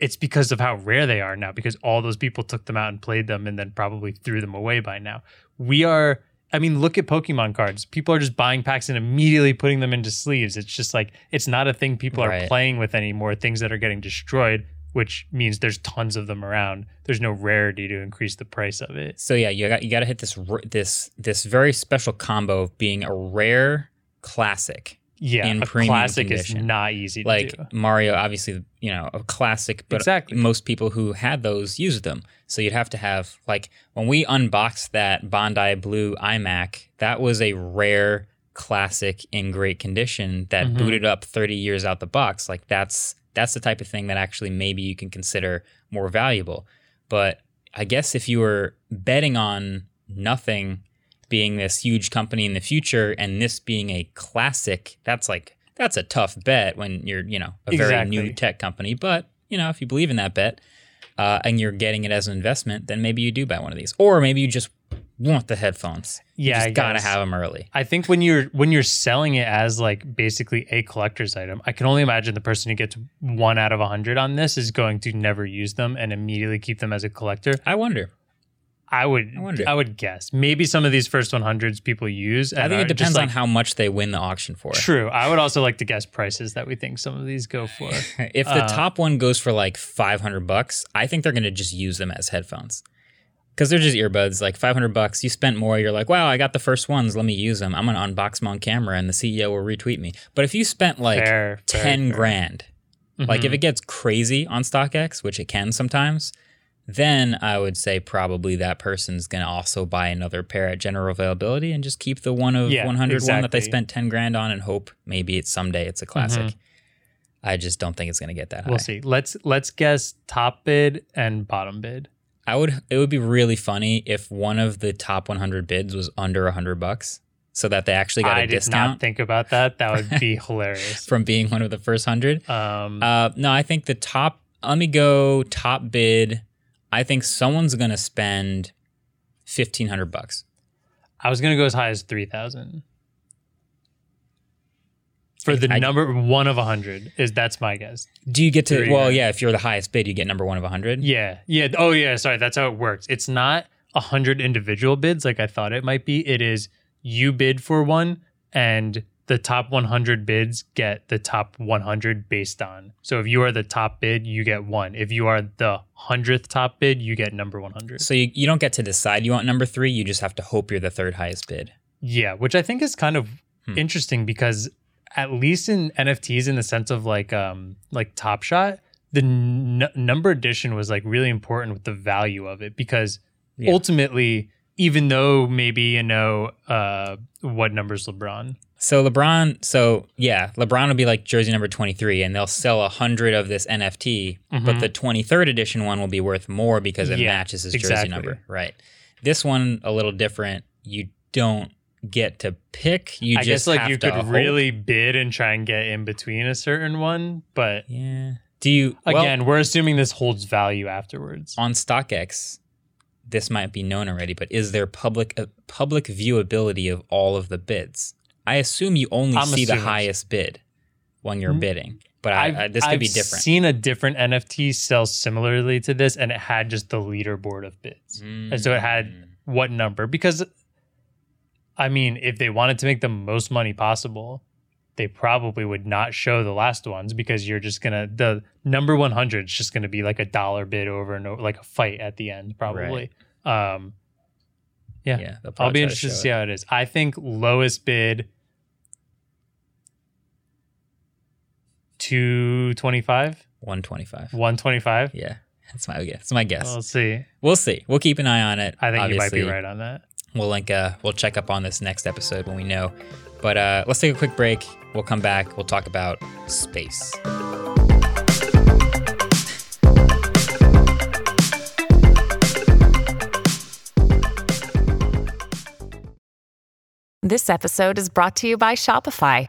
Speaker 3: it's because of how rare they are now because all those people took them out and played them and then probably threw them away by now. We are I mean look at Pokemon cards. People are just buying packs and immediately putting them into sleeves. It's just like it's not a thing people are playing with anymore, things that are getting destroyed, which means there's tons of them around. There's no rarity to increase the price of it.
Speaker 1: So yeah, you got you got to hit this this this very special combo of being a rare classic
Speaker 3: Yeah,
Speaker 1: In
Speaker 3: a
Speaker 1: premium
Speaker 3: classic
Speaker 1: condition.
Speaker 3: is not easy to
Speaker 1: like. Mario, obviously, you know, a classic, but
Speaker 3: Exactly.
Speaker 1: most people who had those used them. So you'd have to have like when we unboxed that Bondi Blue iMac, that was a rare classic in great condition that
Speaker 3: Mhm.
Speaker 1: booted up 30 years out the box. Like that's that's the type of thing that actually maybe you can consider more valuable. But I guess if you were betting on nothing being this huge company in the future and this being a classic, that's like that's a tough bet when you're, you know, a very new tech company. But, you know, if you believe in that bet uh, and you're getting it as an investment, then maybe you do buy one of these. Or maybe you just want the headphones. You
Speaker 3: Yeah,
Speaker 1: just
Speaker 3: I
Speaker 1: gotta have them early.
Speaker 3: I think when you're when you're selling it as like basically a collector's item, I can only imagine the person who gets one out of a hundred on this is going to never use them and immediately keep them as a collector.
Speaker 1: I wonder.
Speaker 3: I would
Speaker 1: I
Speaker 3: I, would guess maybe some of these first 100s people use.
Speaker 1: I think it depends on how much they win the auction for.
Speaker 3: True. I would also like to guess prices that we think some of these go for. (laughs)
Speaker 1: If the
Speaker 3: Uh,
Speaker 1: top one goes for like 500 bucks, I think they're going to just use them as headphones. Cuz they're just earbuds, like 500 bucks. You spent more, you're like, "Wow, I got the first ones, let me use them. I'm going to unbox them on camera and the CEO will retweet me." But if you spent like
Speaker 3: Fair, fair,
Speaker 1: 10
Speaker 3: fair.
Speaker 1: grand, like if
Speaker 3: Mhm.
Speaker 1: it gets crazy on StockX, which it can sometimes, then I would say probably that person's going to also buy another pair at general availability and just keep the one of
Speaker 3: Yeah,
Speaker 1: 100 one that they spent 10 grand on and hope maybe it's someday it's a classic. I just don't think it's going to get that high.
Speaker 3: Mm-hmm. we'll see. Let's let's guess top bid and bottom bid.
Speaker 1: I would it would be really funny if one of the top 100 bids was under 100 bucks so that they actually got a
Speaker 3: I did not
Speaker 1: discount
Speaker 3: think about that. That would be (laughs) hilarious.
Speaker 1: from being one of the first 100.
Speaker 3: Um,
Speaker 1: Uh, no, I think the top. Let me go top bid. I think someone's gonna spend fifteen hundred bucks.
Speaker 3: I was gonna go as high as three thousand. For the
Speaker 1: I-
Speaker 3: number one of a hundred is that's my guess.
Speaker 1: Do you get to? Well,
Speaker 3: yeah.
Speaker 1: yeah. If you're the highest bid, you get number one of a hundred.
Speaker 3: Yeah, yeah. Oh yeah, sorry. That's how it works. It's not a hundred individual bids like I thought it might be. It is you bid for one, and the top one hundred bids get the top one hundred based on. So if you are the top bid, you get one. If you are the hundredth top bid, you get number one hundred.
Speaker 1: So you, you don't get to decide you want number three. You just have to hope you're the third highest bid.
Speaker 3: Yeah, which I think is kind of
Speaker 1: Hmm.
Speaker 3: interesting because at least in NFTs, in the sense of like um like Top Shot, the n- number edition was like really important with the value of it because
Speaker 1: Yeah.
Speaker 3: ultimately, even though maybe you know uh what numbers LeBron,
Speaker 1: So LeBron, so yeah, LeBron will be like jersey number 23 and they'll sell a hundred of this NFT, but
Speaker 3: Mhm.
Speaker 1: the 23rd edition one will be worth more because it
Speaker 3: Yeah,
Speaker 1: matches his jersey
Speaker 3: exactly.
Speaker 1: number. Right. This one, a little different. You don't get to pick. You
Speaker 3: I
Speaker 1: just
Speaker 3: guess like you could
Speaker 1: hope.
Speaker 3: really bid and try and get in between a certain one, but
Speaker 1: Yeah. Do you, well,
Speaker 3: again, we're assuming this holds value afterwards.
Speaker 1: on StockX, this might be known already, but is there public uh, public viewability of all of the bids? I assume you only
Speaker 3: I'm
Speaker 1: see the highest bid when you're
Speaker 3: Mm.
Speaker 1: bidding, but I,
Speaker 3: I've,
Speaker 1: this could
Speaker 3: I've
Speaker 1: be different.
Speaker 3: seen a different NFT sell similarly to this, and it had just the leaderboard of bids. And so it had
Speaker 1: Mm.
Speaker 3: what number? Because, I mean, if they wanted to make the most money possible, they probably would not show the last ones because you're just gonna the number 100 is just gonna be like a dollar bid over and over, like a fight at the end probably. Um, yeah,
Speaker 1: Yeah,
Speaker 3: I'll be interested to see
Speaker 1: it.
Speaker 3: how it is. I think lowest bid two twenty five,
Speaker 1: 125.
Speaker 3: one twenty five.
Speaker 1: Yeah, that's my guess. That's my guess.
Speaker 3: We'll see.
Speaker 1: we'll see. We'll keep an eye on it.
Speaker 3: I think
Speaker 1: Obviously,
Speaker 3: you might be right on that.
Speaker 1: We'll link. Uh, we'll check up on this next episode when we know. But uh, let's take a quick break. We'll come back. We'll talk about space.
Speaker 4: This episode is brought to you by Shopify.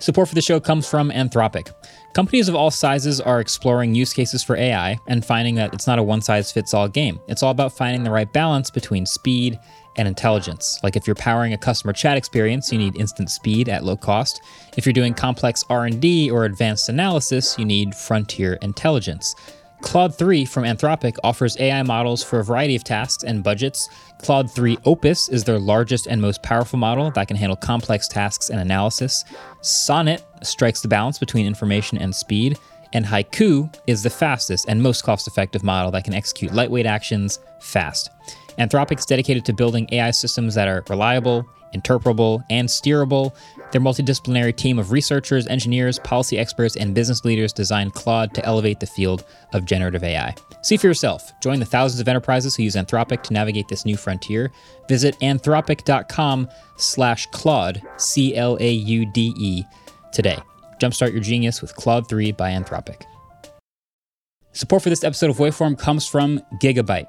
Speaker 1: Support for the show comes from Anthropic. Companies of all sizes are exploring use cases for AI and finding that it's not a one size fits all game. It's all about finding the right balance between speed and intelligence. Like if you're powering a customer chat experience, you need instant speed at low cost. If you're doing complex R&D or advanced analysis, you need frontier intelligence. Claude 3 from Anthropic offers AI models for a variety of tasks and budgets. Claude 3 Opus is their largest and most powerful model that can handle complex tasks and analysis. Sonnet strikes the balance between information and speed. And Haiku is the fastest and most cost effective model that can execute lightweight actions fast. Anthropic is dedicated to building AI systems that are reliable, interpretable, and steerable. Their multidisciplinary team of researchers, engineers, policy experts, and business leaders designed Claude to elevate the field of generative AI. See for yourself. Join the thousands of enterprises who use Anthropic to navigate this new frontier. Visit anthropic.com slash Claude, C-L-A-U-D-E, today. Jumpstart your genius with Claude 3 by Anthropic. Support for this episode of Waveform comes from Gigabyte.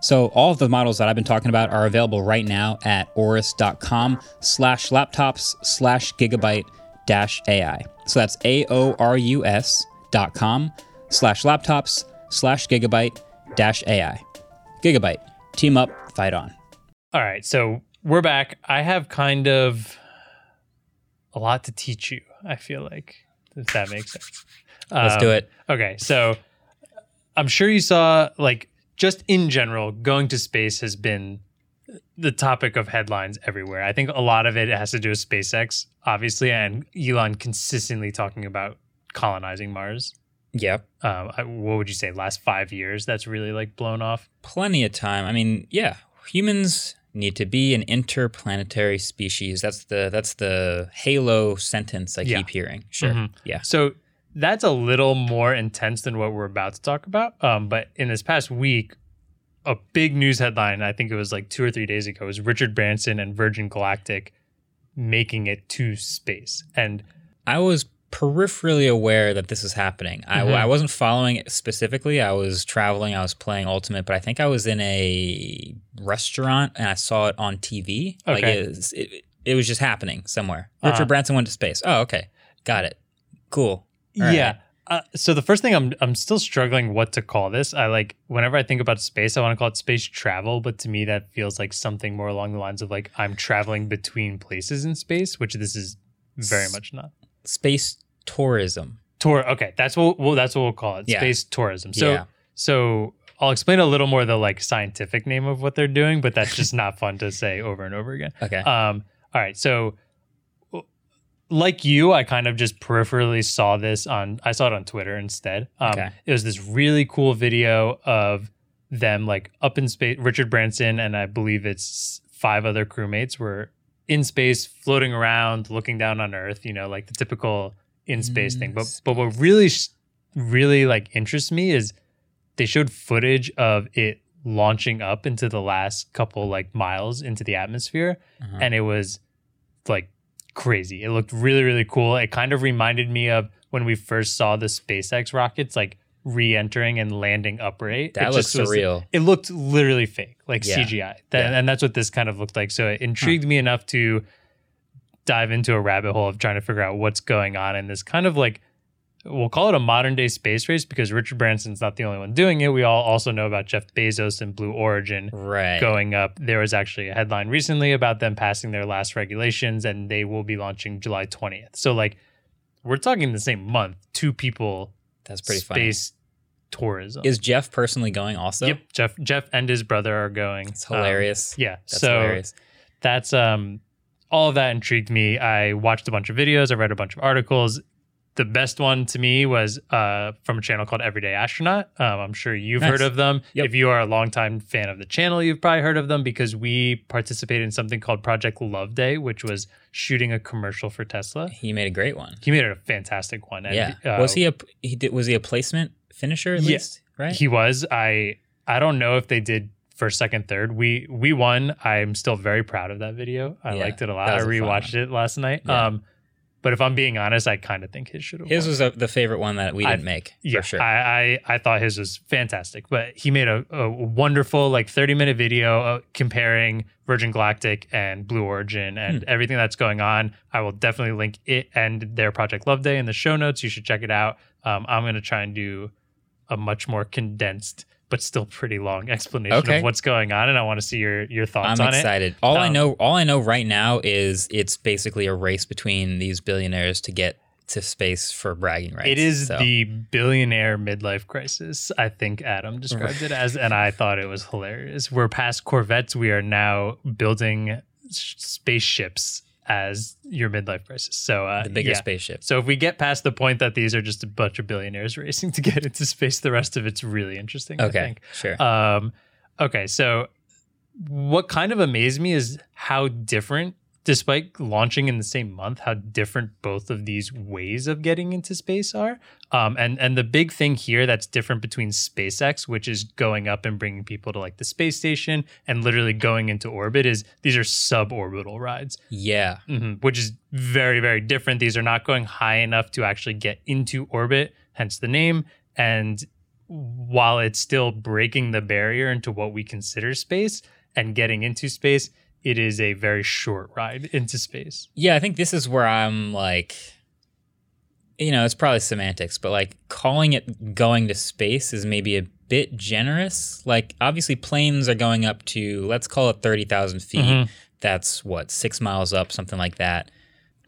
Speaker 1: So all of the models that I've been talking about are available right now at aorus.com slash laptops slash gigabyte dash AI. So that's A-O-R-U-S dot com slash laptops slash gigabyte dash AI. Gigabyte. Team up, fight on.
Speaker 3: All right, so we're back. I have kind of a lot to teach you. I feel like if that makes sense.
Speaker 1: Let's do
Speaker 3: Um,
Speaker 1: it.
Speaker 3: Okay, so I'm sure you saw like just in general, going to space has been the topic of headlines everywhere. I think a lot of it has to do with SpaceX, obviously, and Elon consistently talking about colonizing Mars.
Speaker 1: Yep.
Speaker 3: Um, what would you say? Last five years, that's really like blown off.
Speaker 1: Plenty of time. I mean, yeah, humans need to be an interplanetary species. That's the that's the halo sentence I
Speaker 3: Yeah.
Speaker 1: keep hearing. Sure.
Speaker 3: Mhm.
Speaker 1: Yeah.
Speaker 3: So that's a little more intense than what we're about to talk about. Um, but in this past week, a big news headline, I think it was like two or three days ago, was Richard Branson and Virgin Galactic making it to space. And
Speaker 1: I was peripherally aware that this was happening. I,
Speaker 3: Mhm.
Speaker 1: I wasn't following it specifically. I was traveling. I was playing Ultimate, but I think I was in a restaurant and I saw it on TV. Like it, was, it, it was just happening somewhere.
Speaker 3: Uh-huh.
Speaker 1: Richard Branson went to space. Oh, okay, got it. Cool. All
Speaker 3: yeah.
Speaker 1: right.
Speaker 3: Uh, so the first thing I'm I'm still struggling what to call this. I like whenever I think about space, I want to call it space travel, but to me that feels like something more along the lines of like I'm traveling between places in space, which this is very much not.
Speaker 1: Space tourism.
Speaker 3: Tour. Okay, that's what well that's what we'll call it.
Speaker 1: Yeah.
Speaker 3: Space tourism. So
Speaker 1: Yeah.
Speaker 3: so I'll explain a little more the like scientific name of what they're doing, but that's just not fun to say over and over again.
Speaker 1: Okay.
Speaker 3: Um, all right. So, like you, I kind of just peripherally saw this on, I saw it on Twitter instead. Um,
Speaker 1: Okay.
Speaker 3: It was this really cool video of them like up in space. Richard Branson and I believe it's five other crewmates were in space, floating around, looking down on Earth, you know, like the typical in space
Speaker 1: In
Speaker 3: thing. But, but what really, really like interests me is they showed footage of it launching up into the last couple like miles into the atmosphere
Speaker 1: Uh-huh.
Speaker 3: and it was like crazy it looked really really cool it kind of reminded me of when we first saw the spacex rockets like re-entering and landing upright
Speaker 1: that
Speaker 3: It
Speaker 1: looks
Speaker 3: just was-
Speaker 1: surreal.
Speaker 3: it looked literally fake like
Speaker 1: Yeah.
Speaker 3: cgi That-
Speaker 1: Yeah.
Speaker 3: and that's what this kind of looked like so it intrigued hmm. me enough to dive into a rabbit hole of trying to figure out what's going on in this kind of like we'll call it a modern day space race because Richard Branson's not the only one doing it. We all also know about Jeff Bezos and Blue Origin
Speaker 1: Right.
Speaker 3: going up. There was actually a headline recently about them passing their last regulations and they will be launching July 20th. So like we're talking the same month, two people
Speaker 1: That's pretty
Speaker 3: space tourism.
Speaker 1: Is Jeff personally going also?
Speaker 3: yep, Jeff Jeff and his brother are going.
Speaker 1: It's
Speaker 3: Um,
Speaker 1: hilarious.
Speaker 3: yeah.
Speaker 1: That's
Speaker 3: so
Speaker 1: hilarious.
Speaker 3: that's um all of that intrigued me. I watched a bunch of videos, I read a bunch of articles. The best one to me was uh, from a channel called Everyday Astronaut. Um, I'm sure you've
Speaker 1: Nice.
Speaker 3: heard of them.
Speaker 1: Yep.
Speaker 3: If you are a longtime fan of the channel, you've probably heard of them because we participated in something called Project Loveday, which was shooting a commercial for Tesla.
Speaker 1: He made a great one.
Speaker 3: He made a fantastic one. And,
Speaker 1: yeah.
Speaker 3: uh,
Speaker 1: was he a he did was he a placement finisher at
Speaker 3: Yeah.
Speaker 1: least? Right.
Speaker 3: He was. I I don't know if they did first, second, third. We we won. I'm still very proud of that video. I
Speaker 1: Yeah,
Speaker 3: liked it a lot. I
Speaker 1: was a fun
Speaker 3: rewatched it last night.
Speaker 1: Yeah.
Speaker 3: Um, but if I'm being honest, I kind of think his should have.
Speaker 1: His
Speaker 3: won.
Speaker 1: was a, the favorite one that we didn't make
Speaker 3: yeah,
Speaker 1: for sure.
Speaker 3: I, I I thought his was fantastic, but he made a, a wonderful like 30 minute video uh, comparing Virgin Galactic and Blue Origin and
Speaker 1: Hmm.
Speaker 3: everything that's going on. I will definitely link it and their Project Loveday in the show notes. You should check it out. Um, I'm gonna try and do a much more condensed but still pretty long (laughs) explanation
Speaker 1: Okay.
Speaker 3: of what's going on, and I want to see your your thoughts
Speaker 1: I'm
Speaker 3: on it.
Speaker 1: excited. All I
Speaker 3: Um,
Speaker 1: know, all I know right now is it's basically a race between these billionaires to get to space for bragging rights.
Speaker 3: It is
Speaker 1: So,
Speaker 3: the billionaire midlife crisis. I think Adam described it as, and I thought it was hilarious. We're past Corvettes. We are now building spaceships as your midlife crisis. So uh,
Speaker 1: the bigger
Speaker 3: yeah.
Speaker 1: spaceship.
Speaker 3: So if we get past the point that these are just a bunch of billionaires (laughs) racing to get into space, the rest of it's really interesting. I
Speaker 1: Okay,
Speaker 3: think.
Speaker 1: sure.
Speaker 3: Um, okay, so what kind of amazed me is how different, despite launching in the same month, how different both of these ways of getting into space are. Um, and and the big thing here that's different between SpaceX, which is going up and bringing people to like the space station, and literally going into orbit, is these are suborbital rides
Speaker 1: yeah.
Speaker 3: mhm, which is very very different these are not going high enough to actually get into orbit hence the name and while it's still breaking the barrier into what we consider space and getting into space it is a very short ride into space
Speaker 1: Yeah, I think this is where I'm like, you know, it's probably semantics, but like calling it going to space is maybe a bit generous. Like, obviously, planes are going up to, let's call it 30,000 feet.
Speaker 3: Mhm.
Speaker 1: That's what, six miles up, something like that.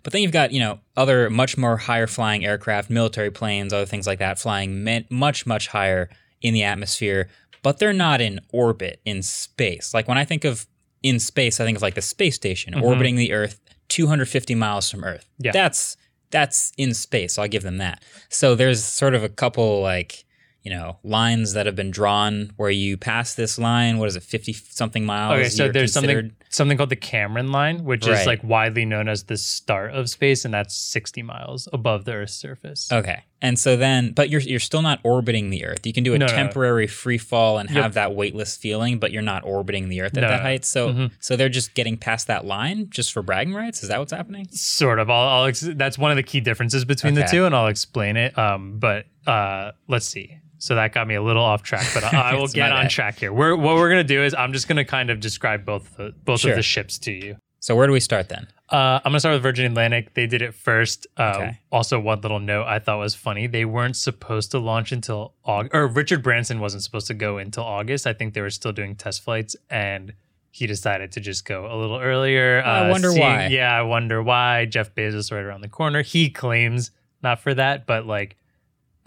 Speaker 1: But then you've got, you know, other much more higher flying aircraft, military planes, other things like that, flying much, much higher in the atmosphere, but they're not in orbit in space. Like when I think of in space, I think of like the space station
Speaker 3: Mhm.
Speaker 1: orbiting the Earth 250 miles from Earth.
Speaker 3: Yeah.
Speaker 1: That's that's in space. So I'll give them that. So there's sort of a couple like you know lines that have been drawn where you pass this line. What is it, fifty something miles?
Speaker 3: Okay, so there's something something called the Kármán line, which
Speaker 1: Right.
Speaker 3: is like widely known as the start of space, and that's 60 miles above the Earth's surface.
Speaker 1: Okay, and so then, but you're you're still not orbiting the Earth. You can do a
Speaker 3: No, no, no.
Speaker 1: temporary free fall and
Speaker 3: Yep.
Speaker 1: have that weightless feeling, but you're not orbiting the Earth at
Speaker 3: No,
Speaker 1: that height. So
Speaker 3: Mhm.
Speaker 1: so they're just getting past that line just for bragging rights. Is that what's happening?
Speaker 3: Sort of. I'll, I'll ex- that's one of the key differences between the two, and I'll explain it. Um, but uh, let's see. So that got me a little off track, but I, I (laughs) will get on track here. We're, what we're gonna do is I'm just gonna kind of describe both the, both
Speaker 1: Sure.
Speaker 3: of the ships to you.
Speaker 1: So where do we start then?
Speaker 3: Uh, I'm gonna start with Virgin Atlantic. They did it first. Uh,
Speaker 1: Okay.
Speaker 3: Also, one little note I thought was funny: they weren't supposed to launch until August, or Richard Branson wasn't supposed to go until August. I think they were still doing test flights, and he decided to just go a little earlier.
Speaker 1: I
Speaker 3: uh,
Speaker 1: wonder
Speaker 3: seeing-
Speaker 1: why.
Speaker 3: Yeah, I wonder why. Jeff Bezos right around the corner. He claims not for that, but like,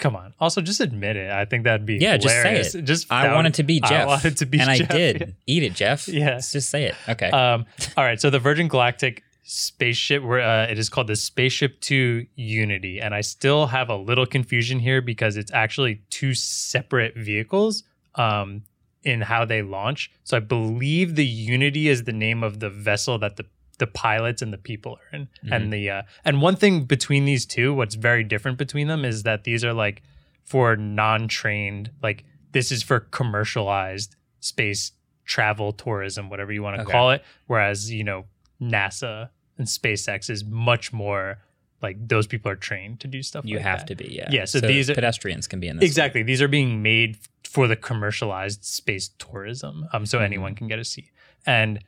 Speaker 3: come on. Also, just admit it. I think that'd be
Speaker 1: Yeah, just say it.
Speaker 3: Just
Speaker 1: I wanted to be Jeff.
Speaker 3: I wanted to be,
Speaker 1: and
Speaker 3: Jeff.
Speaker 1: I did. Eat it, Jeff.
Speaker 3: Yeah.
Speaker 1: Let's just say it. Okay.
Speaker 3: Um, all right. So the Virgin Galactic spaceship, where uh, it is called the Spaceship Two Unity, and I still have a little confusion here because it's actually two separate vehicles um, in how they launch. So I believe the Unity is the name of the vessel that the the pilots and the people are in, and the uh, and one thing between these two, what's very different between them is that these are like for non-trained, like this is for commercialized space travel tourism whatever you want to
Speaker 1: Okay.
Speaker 3: call it whereas you know nasa and spacex is much more like those people are trained to do stuff
Speaker 1: you
Speaker 3: like
Speaker 1: have
Speaker 3: that.
Speaker 1: to be. Yeah.
Speaker 3: Yeah, so these are-
Speaker 1: pedestrians can be in this.
Speaker 3: exactly these are being made for the commercialized space tourism um so
Speaker 1: Mm-hmm.
Speaker 3: anyone can get a seat and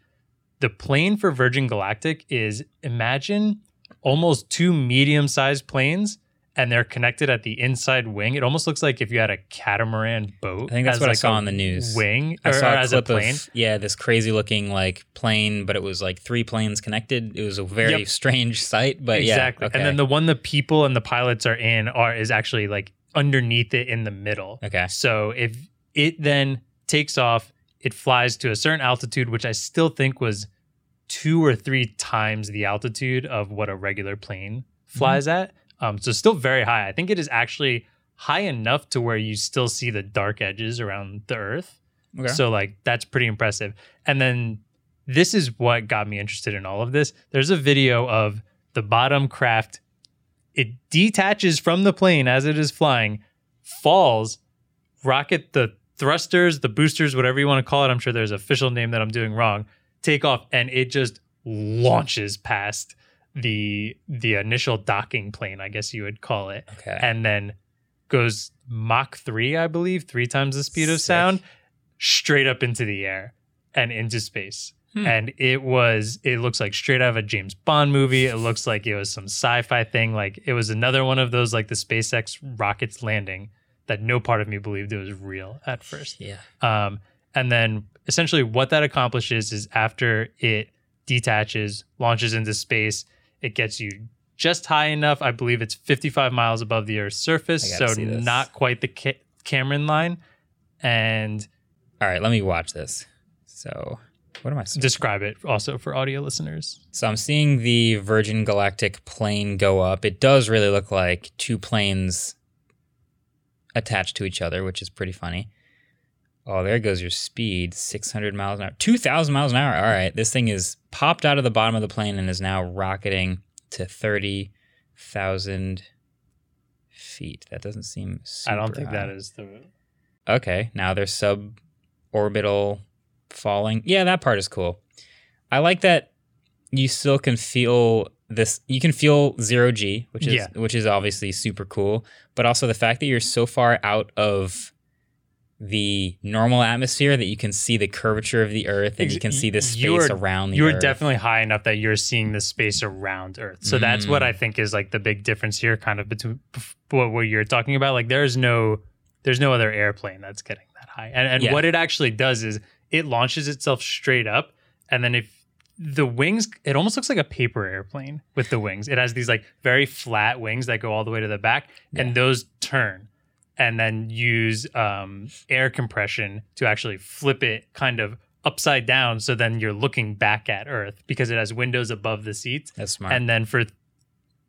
Speaker 3: the plane for virgin galactic is imagine almost two medium-sized planes and they're connected at the inside wing it almost looks like if you had a catamaran boat
Speaker 1: I think that's what I saw on the news.
Speaker 3: wing
Speaker 1: I saw
Speaker 3: as a plane
Speaker 1: of yeah, this crazy looking like plane, but it was like three planes connected. It was a very
Speaker 3: Yep.
Speaker 1: strange sight, but
Speaker 3: exactly
Speaker 1: yeah, okay.
Speaker 3: and then the one the people and the pilots are in are is actually like underneath it in the middle
Speaker 1: okay,
Speaker 3: So if it then takes off, it flies to a certain altitude, which I still think was two or three times the altitude of what a regular plane flies at. Um, so still very high. I think it is actually high enough to where you still see the dark edges around the Earth.
Speaker 1: okay.
Speaker 3: So like that's pretty impressive. And then this is what got me interested in all of this. There's a video of the bottom craft. It detaches from the plane as it is flying, falls, rocket the thrusters, the boosters, whatever you want to call it. I'm sure there's an official name that I'm doing wrong. Take off and it just launches past the the initial docking plane, I guess you would call it
Speaker 1: okay.
Speaker 3: and then goes Mach 3, I believe, three times the speed of
Speaker 1: Sick.
Speaker 3: sound, straight up into the air and into space.
Speaker 1: Hmm.
Speaker 3: And it was, it looks like straight out of a James Bond movie. It looks like it was some sci fi thing. Like it was another one of those, like the SpaceX rockets landing that no part of me believed it was real at first.
Speaker 1: yeah.
Speaker 3: Um, and then essentially what that accomplishes is after it detaches, launches into space, it gets you just high enough. I believe it's 55 miles above the Earth's surface, so not quite the ca- Kármán line. And
Speaker 1: All right, let me watch this. So, what am I? supposed-
Speaker 3: describe it also for audio listeners.
Speaker 1: So I'm seeing the Virgin Galactic plane go up. It does really look like two planes attached to each other, which is pretty funny. Oh, there goes your speed 600 miles an hour, 2,000 miles an hour. All right. This thing is popped out of the bottom of the plane and is now rocketing to 30,000 feet. That doesn't seem
Speaker 3: I don't think
Speaker 1: high.
Speaker 3: that is the.
Speaker 1: Okay, now they're suborbital falling. Yeah, that part is cool. I like that you still can feel this you can feel zero G, which is
Speaker 3: Yeah.
Speaker 1: which is obviously super cool, but also the fact that you're so far out of the normal atmosphere that you can see the curvature of the earth and you can see the space
Speaker 3: are-
Speaker 1: around the
Speaker 3: You are
Speaker 1: earth.
Speaker 3: definitely high enough that you're seeing the space around Earth. So that's what
Speaker 1: Mm.
Speaker 3: I think is like the big difference here, kind of between what, what you're talking about. Like there's no there's no other airplane that's getting that high. And and
Speaker 1: Yeah.
Speaker 3: what it actually does is it launches itself straight up, and then if the wings, it almost looks like a paper airplane with the wings. It has these like very flat wings that go all the way to the back, and those turn and then use um, air compression to actually flip it kind of upside down. So then you're looking back at Earth because it has windows above the seats.
Speaker 1: That's smart.
Speaker 3: And then for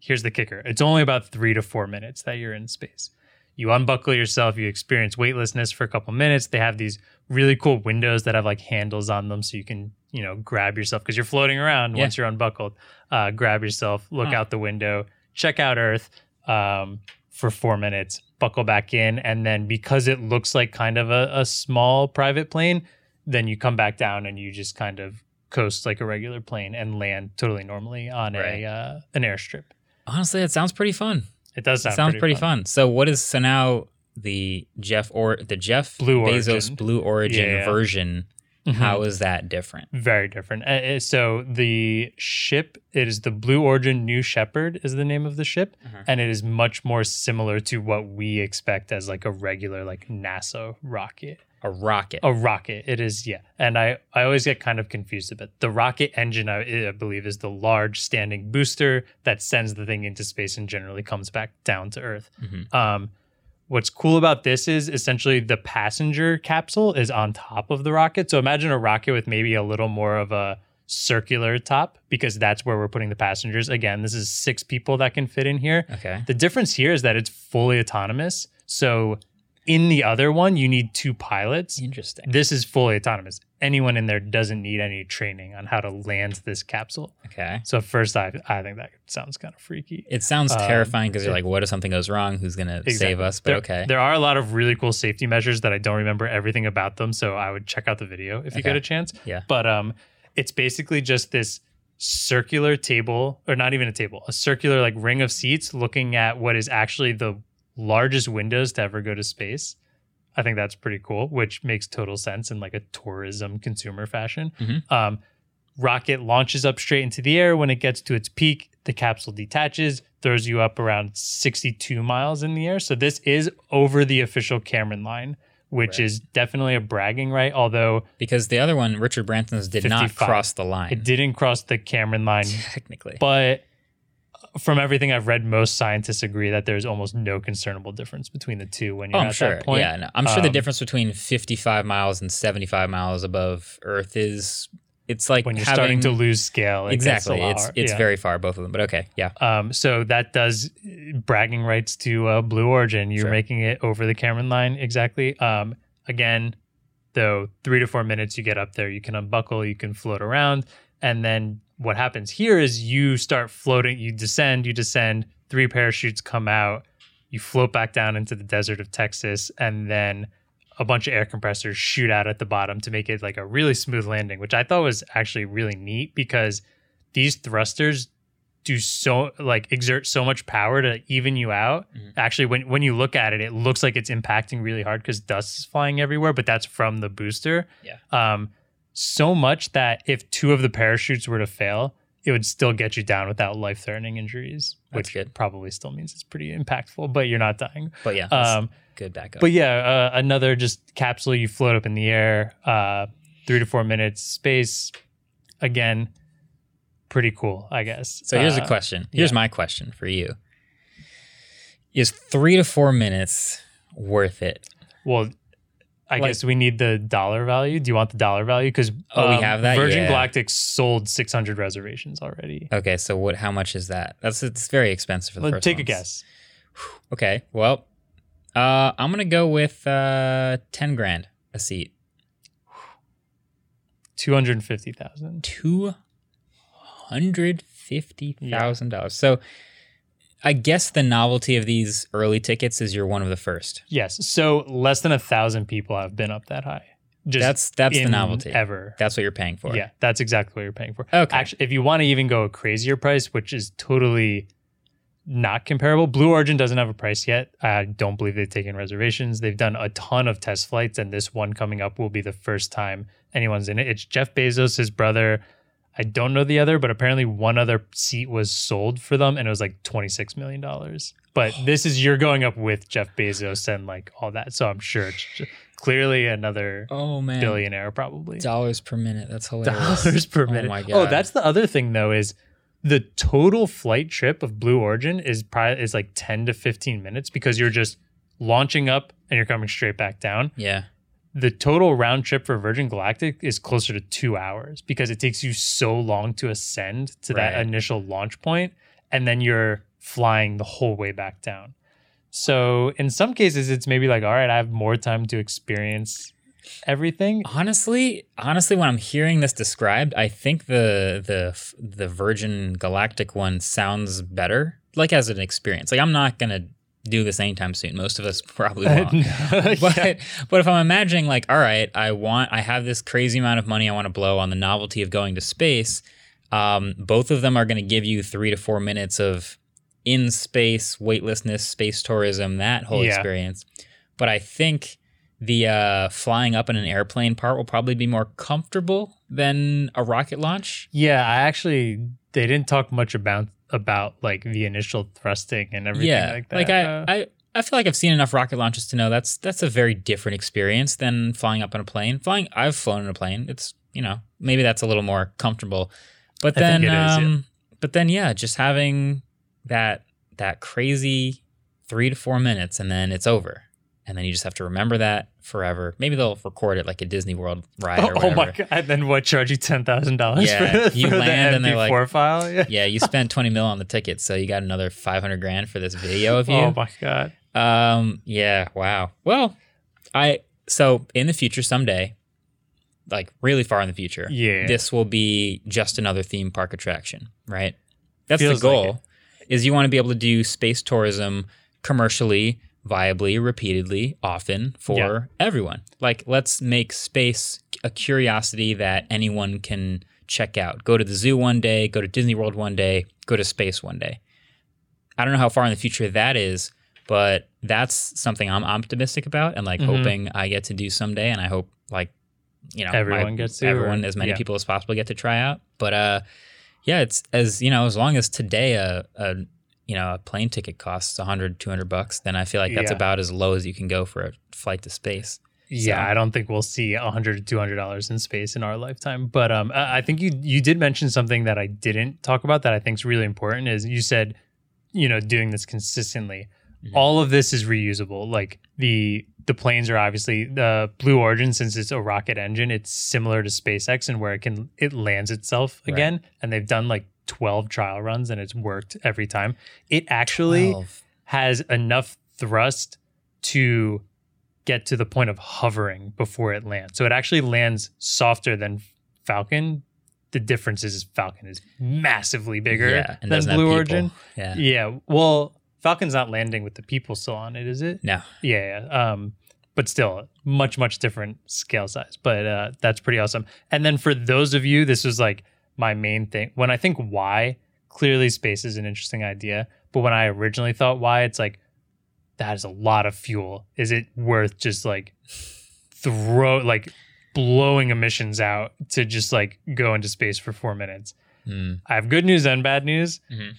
Speaker 3: here's the kicker it's only about three to four minutes that you're in space. You unbuckle yourself, you experience weightlessness for a couple minutes. They have these really cool windows that have like handles on them so you can, you know, grab yourself because you're floating around
Speaker 1: Yeah.
Speaker 3: once you're unbuckled. Uh, grab yourself, look
Speaker 1: Huh.
Speaker 3: out the window, check out Earth um, for four minutes, buckle back in. And then because it looks like kind of a, a small private plane, then you come back down and you just kind of coast like a regular plane and land totally normally on
Speaker 1: Right.
Speaker 3: a uh, an airstrip.
Speaker 1: Honestly, it sounds pretty fun.
Speaker 3: It does
Speaker 1: It sounds pretty, fun. So what is so now the Jeff or the Jeff
Speaker 3: Blue
Speaker 1: Bezos
Speaker 3: Origin.
Speaker 1: Blue Origin
Speaker 3: yeah.
Speaker 1: version?
Speaker 3: Mhm.
Speaker 1: How is that different?
Speaker 3: Very different. Uh, uh, so the ship, it is the Blue Origin New Shepard is the name of the ship,
Speaker 1: Uh-huh.
Speaker 3: and it is much more similar to what we expect as like a regular like NASA rocket.
Speaker 1: A rocket.
Speaker 3: A rocket, it is yeah. And I I always get kind of confused a bit. the rocket engine. I, I believe is the large standing booster that sends the thing into space and generally comes back down to Earth.
Speaker 1: Mhm.
Speaker 3: Um, what's cool about this is essentially the passenger capsule is on top of the rocket. So imagine a rocket with maybe a little more of a circular top because that's where we're putting the passengers. Again, this is six people that can fit in here.
Speaker 1: Okay.
Speaker 3: The difference here is that it's fully autonomous. So in the other one, you need two pilots.
Speaker 1: Interesting.
Speaker 3: This is fully autonomous. Anyone in there doesn't need any training on how to land this capsule.
Speaker 1: Okay.
Speaker 3: So first, I I think that sounds kind of freaky.
Speaker 1: It sounds
Speaker 3: Um,
Speaker 1: terrifying because you're like, what if something goes wrong? Who's gonna save us? But
Speaker 3: there,
Speaker 1: okay.
Speaker 3: There are a lot of really cool safety measures that I don't remember everything about them, so I would check out the video if you
Speaker 1: Okay.
Speaker 3: get a chance.
Speaker 1: Yeah.
Speaker 3: But um, it's basically just this circular table, or not even a table, a circular like ring of seats looking at what is actually the largest windows to ever go to space. I think that's pretty cool, which makes total sense in like a tourism consumer fashion.
Speaker 1: Mhm.
Speaker 3: Um, rocket launches up straight into the air. When it gets to its peak, the capsule detaches, throws you up around 62 miles in the air. So this is over the official Kármán line, which
Speaker 1: Right.
Speaker 3: is definitely a bragging right. Although
Speaker 1: because the other one, Richard Branson's, did not cross the line.
Speaker 3: it didn't cross the Kármán line, (laughs)
Speaker 1: technically.
Speaker 3: but from everything I've read, most scientists agree that there's almost no concernable difference between the two when you're
Speaker 1: Oh,
Speaker 3: at
Speaker 1: sure.
Speaker 3: that point.
Speaker 1: Yeah, no, I'm sure the
Speaker 3: Um,
Speaker 1: difference between 55 miles and 75 miles above Earth is it's like
Speaker 3: when you're
Speaker 1: having,
Speaker 3: starting to lose scale, it
Speaker 1: exactly. It's it's
Speaker 3: Yeah.
Speaker 1: very far both of them, but okay, yeah.
Speaker 3: Um, so that does bragging rights to uh, Blue Origin. You're
Speaker 1: Sure.
Speaker 3: making it over the Kármán line exactly. Um, again, though, three to four minutes you get up there, you can unbuckle, you can float around, and then what happens here is you start floating. You descend, you descend. Three parachutes come out. You float back down into the desert of Texas, and then a bunch of air compressors shoot out at the bottom to make it like a really smooth landing, which I thought was actually really neat because these thrusters do so like exert so much power to even you out.
Speaker 1: Mhm.
Speaker 3: Actually, when when you look at it, it looks like it's impacting really hard because dust is flying everywhere, but that's from the booster.
Speaker 1: Yeah.
Speaker 3: Um, so much that if two of the parachutes were to fail, it would still get you down without life threatening injuries,
Speaker 1: That's
Speaker 3: which
Speaker 1: good.
Speaker 3: probably still means it's pretty impactful, but you're not dying.
Speaker 1: But yeah,
Speaker 3: Um,
Speaker 1: good backup.
Speaker 3: but yeah, uh, another just capsule you float up in the air, uh, three to four minutes space. Again, pretty cool, I guess.
Speaker 1: so here's
Speaker 3: Uh,
Speaker 1: a question. Here's
Speaker 3: yeah.
Speaker 1: my question for you. Is 3 to 4 minutes worth it?
Speaker 3: Well, I
Speaker 1: Like-
Speaker 3: guess we need the dollar value. Do you want the dollar value? Because
Speaker 1: Oh, we have that?
Speaker 3: Virgin
Speaker 1: Yeah.
Speaker 3: Galactic sold 600 reservations already.
Speaker 1: Okay, so what how much is that? That's it's very expensive for the
Speaker 3: Let
Speaker 1: first
Speaker 3: take a guess.
Speaker 1: Okay. Well, uh I'm to go with uh 10 grand a seat.
Speaker 3: Two hundred fifty thousand.
Speaker 1: two hundred fifty thousand dollars. So, I guess the novelty of these early tickets is you're one of the first.
Speaker 3: Yes. So less than a thousand people have been up that high. Just
Speaker 1: that's that's the novelty.
Speaker 3: ever.
Speaker 1: That's what you're paying for.
Speaker 3: Yeah, that's exactly what you're paying for.
Speaker 1: Okay.
Speaker 3: Actually, if you want to even go a crazier price, which is totally not comparable, Blue Origin doesn't have a price yet. I don't believe they've taken reservations. They've done a ton of test flights, and this one coming up will be the first time anyone's in it. It's Jeff Bezos, his brother. I don't know the other, but apparently one other seat was sold for them, and it was like twenty six million dollars. But oh. this is you're going up with Jeff Bezos and like all that, so I'm sure it's ju- clearly another
Speaker 1: Oh man.
Speaker 3: billionaire, probably
Speaker 1: Dollars per minute. That's (laughs) hilarious.
Speaker 3: dollars per
Speaker 1: Oh
Speaker 3: minute.
Speaker 1: my
Speaker 3: Oh, that's the other thing though is the total flight trip of Blue Origin is probably is like 10 to 15 minutes because you're just launching up and you're coming straight back down.
Speaker 1: Yeah.
Speaker 3: The total round trip for Virgin Galactic is closer to 2 hours because it takes you so long to ascend to that initial launch point and then you're flying the whole way back down. So in some cases, it's maybe like, all right, I have more time to experience everything.
Speaker 1: Honestly, honestly, when I'm hearing this described, I think the the the Virgin Galactic one sounds better, like as an experience. Like I'm not gonna do this anytime soon. Most of us (laughs) probably won't. (laughs) but
Speaker 3: Yeah.
Speaker 1: but if I'm imagining like, all right, I want I have this crazy amount of money I want to blow on the novelty of going to space. Um, both of them are going to give you three to four minutes of in space weightlessness, space tourism, that whole
Speaker 3: Yeah.
Speaker 1: experience. But I think the uh, flying up in an airplane part will probably be more comfortable than a rocket launch.
Speaker 3: Yeah, I actually they didn't talk much about about like the initial thrusting and everything
Speaker 1: yeah,
Speaker 3: like that.
Speaker 1: Like I,
Speaker 3: Uh,
Speaker 1: I I feel like I've seen enough rocket launches to know that's that's a very different experience than flying up in a plane. Flying, I've flown in a plane. It's you know maybe that's a little more comfortable, but
Speaker 3: I
Speaker 1: then
Speaker 3: it is, yeah.
Speaker 1: um, but then yeah, just having that that crazy three to four minutes and then it's over. And then you just have to remember that forever. Maybe they'll record it like a Disney World ride
Speaker 3: oh,
Speaker 1: or
Speaker 3: oh my god! And then what? Charge you ten thousand dollars
Speaker 1: Yeah,
Speaker 3: for,
Speaker 1: you
Speaker 3: for
Speaker 1: land
Speaker 3: the
Speaker 1: and they're like-
Speaker 3: file? (laughs) Yeah.
Speaker 1: Yeah, you spent 20 mil on the ticket, so you got another 500 grand for this video of (laughs) you.
Speaker 3: Oh my god!
Speaker 1: Um, yeah, wow. Well, I so in the future someday, like really far in the future,
Speaker 3: Yeah.
Speaker 1: this will be just another theme park attraction, right? That's
Speaker 3: Feels
Speaker 1: the
Speaker 3: like
Speaker 1: goal. is you want to be able to do space tourism commercially, viably, repeatedly, often for
Speaker 3: Yeah.
Speaker 1: everyone. Like let's make space a curiosity that anyone can check out. Go to the zoo one day, go to Disney World one day, go to space one day. I don't know how far in the future that is, but that's something I'm optimistic about and like
Speaker 3: Mhm.
Speaker 1: hoping I get to do someday. And I hope like, you know,
Speaker 3: Everyone gets to,
Speaker 1: everyone,
Speaker 3: or-
Speaker 1: as many
Speaker 3: yeah.
Speaker 1: people as possible get to try out. But uh, yeah, it's as you know, as long as today a, a you know a plane ticket costs 100, 200 bucks, then I feel like that's
Speaker 3: Yeah.
Speaker 1: about as low as you can go for a flight to space.
Speaker 3: Yeah,
Speaker 1: So-
Speaker 3: I don't think we'll see hundred to two hundred dollars in space in our lifetime. But um, I think you you did mention something that I didn't talk about that I think is really important. Is you said, you know, doing this consistently.
Speaker 1: Mhm.
Speaker 3: All of this is reusable. Like the the planes are obviously the Blue Origin, since it's a rocket engine, it's similar to SpaceX and where it can it lands itself
Speaker 1: Right.
Speaker 3: again. And they've done like twelve trial runs and it's worked every time. It actually
Speaker 1: 12.
Speaker 3: has enough thrust to get to the point of hovering before it lands. So it actually lands softer than Falcon. The difference is Falcon is massively bigger
Speaker 1: yeah,
Speaker 3: than Blue. Origin.
Speaker 1: Yeah.
Speaker 3: Yeah. Well, Falcon's not landing with the people still on it, is it?
Speaker 1: No.
Speaker 3: Yeah. yeah. Um, but still, much much different scale size. But uh, that's pretty awesome. And then for those of you, this was like my main thing. When I think why, clearly space is an interesting idea. But when I originally thought why, it's like that is a lot of fuel. Is it worth just like throw like blowing emissions out to just like go into space for four minutes?
Speaker 1: Mm.
Speaker 3: I have good news and bad news.
Speaker 1: Mhm.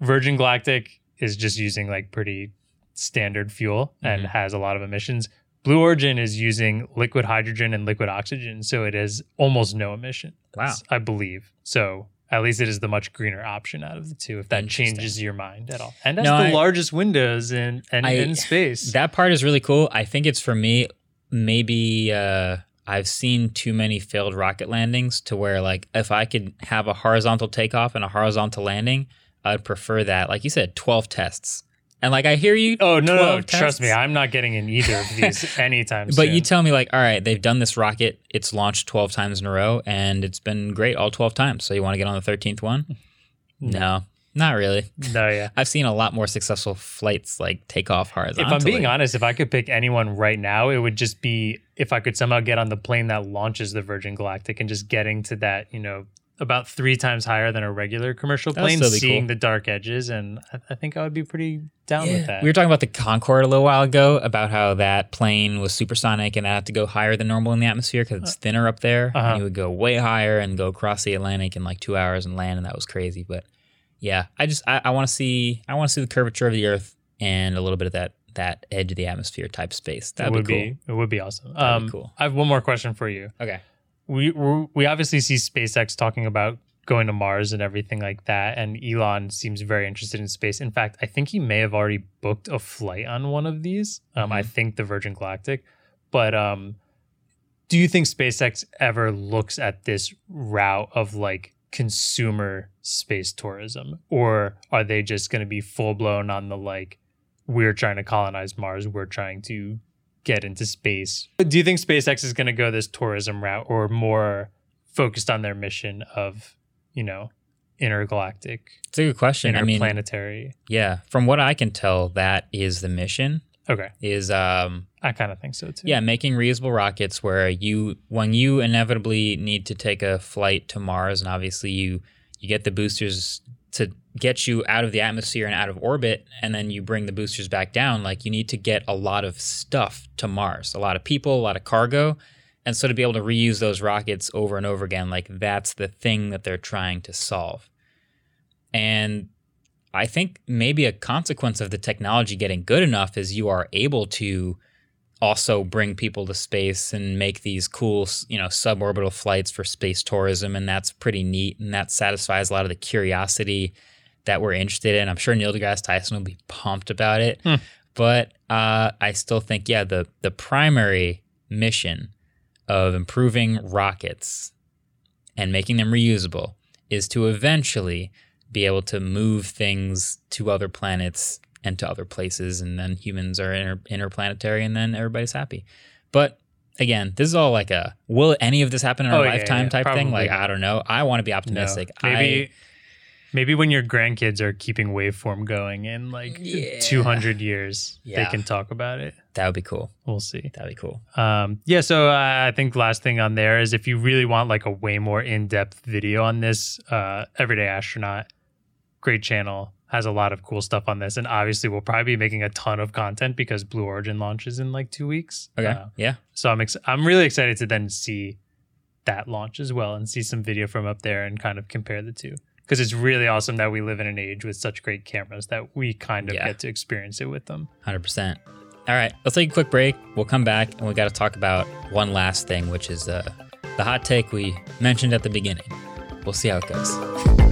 Speaker 3: Virgin Galactic is just using like pretty standard fuel and
Speaker 1: Mhm.
Speaker 3: has a lot of emissions. Blue Origin is using liquid hydrogen and liquid oxygen, so it is almost no emission.
Speaker 1: Wow.
Speaker 3: I believe. So at least it is the much greener option out of the two, if that changes your mind at all. And that's
Speaker 1: No,
Speaker 3: the
Speaker 1: I-
Speaker 3: largest windows in in,
Speaker 1: I-
Speaker 3: in space.
Speaker 1: That part is really cool. I think it's for me. Maybe uh, I've seen too many failed rocket landings to where, like, if I could have a horizontal takeoff and a horizontal landing, I'd prefer that. Like you said, twelve tests. And like I hear you.
Speaker 3: oh no, no,
Speaker 1: 12
Speaker 3: trust me. I'm not getting in either of these (laughs) anytime soon.
Speaker 1: But you tell me, like, all right, they've done this rocket. It's launched 12 times in a row, and it's been great all 12 times. So you want to get on the 13th one? (laughs) No, not really.
Speaker 3: no, yeah. (laughs)
Speaker 1: I've seen a lot more successful flights like take off horizontally.
Speaker 3: If I'm being honest, if I could pick anyone right now, it would just be if I could somehow get on the plane that launches the Virgin Galactic and just getting to that, you know, about three times higher than a regular commercial plane,
Speaker 1: be
Speaker 3: seeing
Speaker 1: cool.
Speaker 3: the dark edges, and I, I think I would be pretty down with that.
Speaker 1: We were talking about the Concorde a little while ago about how that plane was supersonic and it had to go higher than normal in the atmosphere because it's thinner up there.
Speaker 3: Uh-huh.
Speaker 1: And you would go way higher and go across the Atlantic in like two hours and land, and that was crazy. But yeah, I just I, I want to see I want to see the curvature of the Earth and a little bit of that that edge of the atmosphere type space.
Speaker 3: That
Speaker 1: That
Speaker 3: would
Speaker 1: be
Speaker 3: be, it would be awesome. Um,
Speaker 1: be cool.
Speaker 3: I have one more question for you.
Speaker 1: Okay.
Speaker 3: We we obviously see SpaceX talking about going to Mars and everything like that, and Elon seems very interested in space. In fact, I think he may have already booked a flight on one of these. Um, I think the Virgin Galactic, but um, do you think SpaceX ever looks at this route of like consumer space tourism, or are they just going to be full blown on the like we're trying to colonize Mars, we're trying to get into space. Do you think SpaceX is going to go this tourism route or more focused on their mission of, you know, intergalactic,
Speaker 1: It's a good question. I mean,
Speaker 3: interplanetary?
Speaker 1: yeah, from what I can tell, that is the mission.
Speaker 3: okay,
Speaker 1: Is um,
Speaker 3: I kind of think so too.
Speaker 1: yeah, making reusable rockets where you, when you inevitably need to take a flight to Mars, and obviously you you get the boosters to get you out of the atmosphere and out of orbit, and then you bring the boosters back down. Like you need to get a lot of stuff to Mars, a lot of people, a lot of cargo. And so to be able to reuse those rockets over and over again, like that's the thing that they're trying to solve. And I think maybe a consequence of the technology getting good enough is you are able to also bring people to space and make these cool, you know, suborbital flights for space tourism. And that's pretty neat. And that satisfies a lot of the curiosity that we're interested in. I'm sure Neil deGrasse Tyson will be pumped about it.
Speaker 3: Hmm.
Speaker 1: But uh, I still think, yeah, the the primary mission of improving rockets and making them reusable is to eventually be able to move things to other planets and to other places, and then humans are inter- interplanetary, and then everybody's happy. But again, this is all like a will any of this happen in our
Speaker 3: Oh,
Speaker 1: lifetime
Speaker 3: yeah,
Speaker 1: type thing? Like. I don't know. I want to be
Speaker 3: No.
Speaker 1: optimistic.
Speaker 3: Maybe
Speaker 1: I,
Speaker 3: maybe when your grandkids are keeping waveform going in like
Speaker 1: Yeah.
Speaker 3: 200 years,
Speaker 1: Yeah.
Speaker 3: they can talk about it.
Speaker 1: that would be cool.
Speaker 3: We'll see.
Speaker 1: That'd be cool.
Speaker 3: Um, yeah, so uh, I think last thing on there is if you really want like a way more in depth video on this, uh, Everyday Astronaut, great channel, has a lot of cool stuff on this, and obviously we'll probably be making a ton of content because Blue Origin launches in like two weeks.
Speaker 1: Okay.
Speaker 3: Uh,
Speaker 1: yeah.
Speaker 3: so I'm ex- I'm really excited to then see that launch as well and see some video from up there and kind of compare the two because it's really awesome that we live in an age with such great cameras that we kind of
Speaker 1: Yeah.
Speaker 3: get to experience it with them.
Speaker 1: 100%. All right, let's take a quick break. We'll come back and we got to talk about one last thing, which is uh, the hot take we mentioned at the beginning. We'll see how it goes.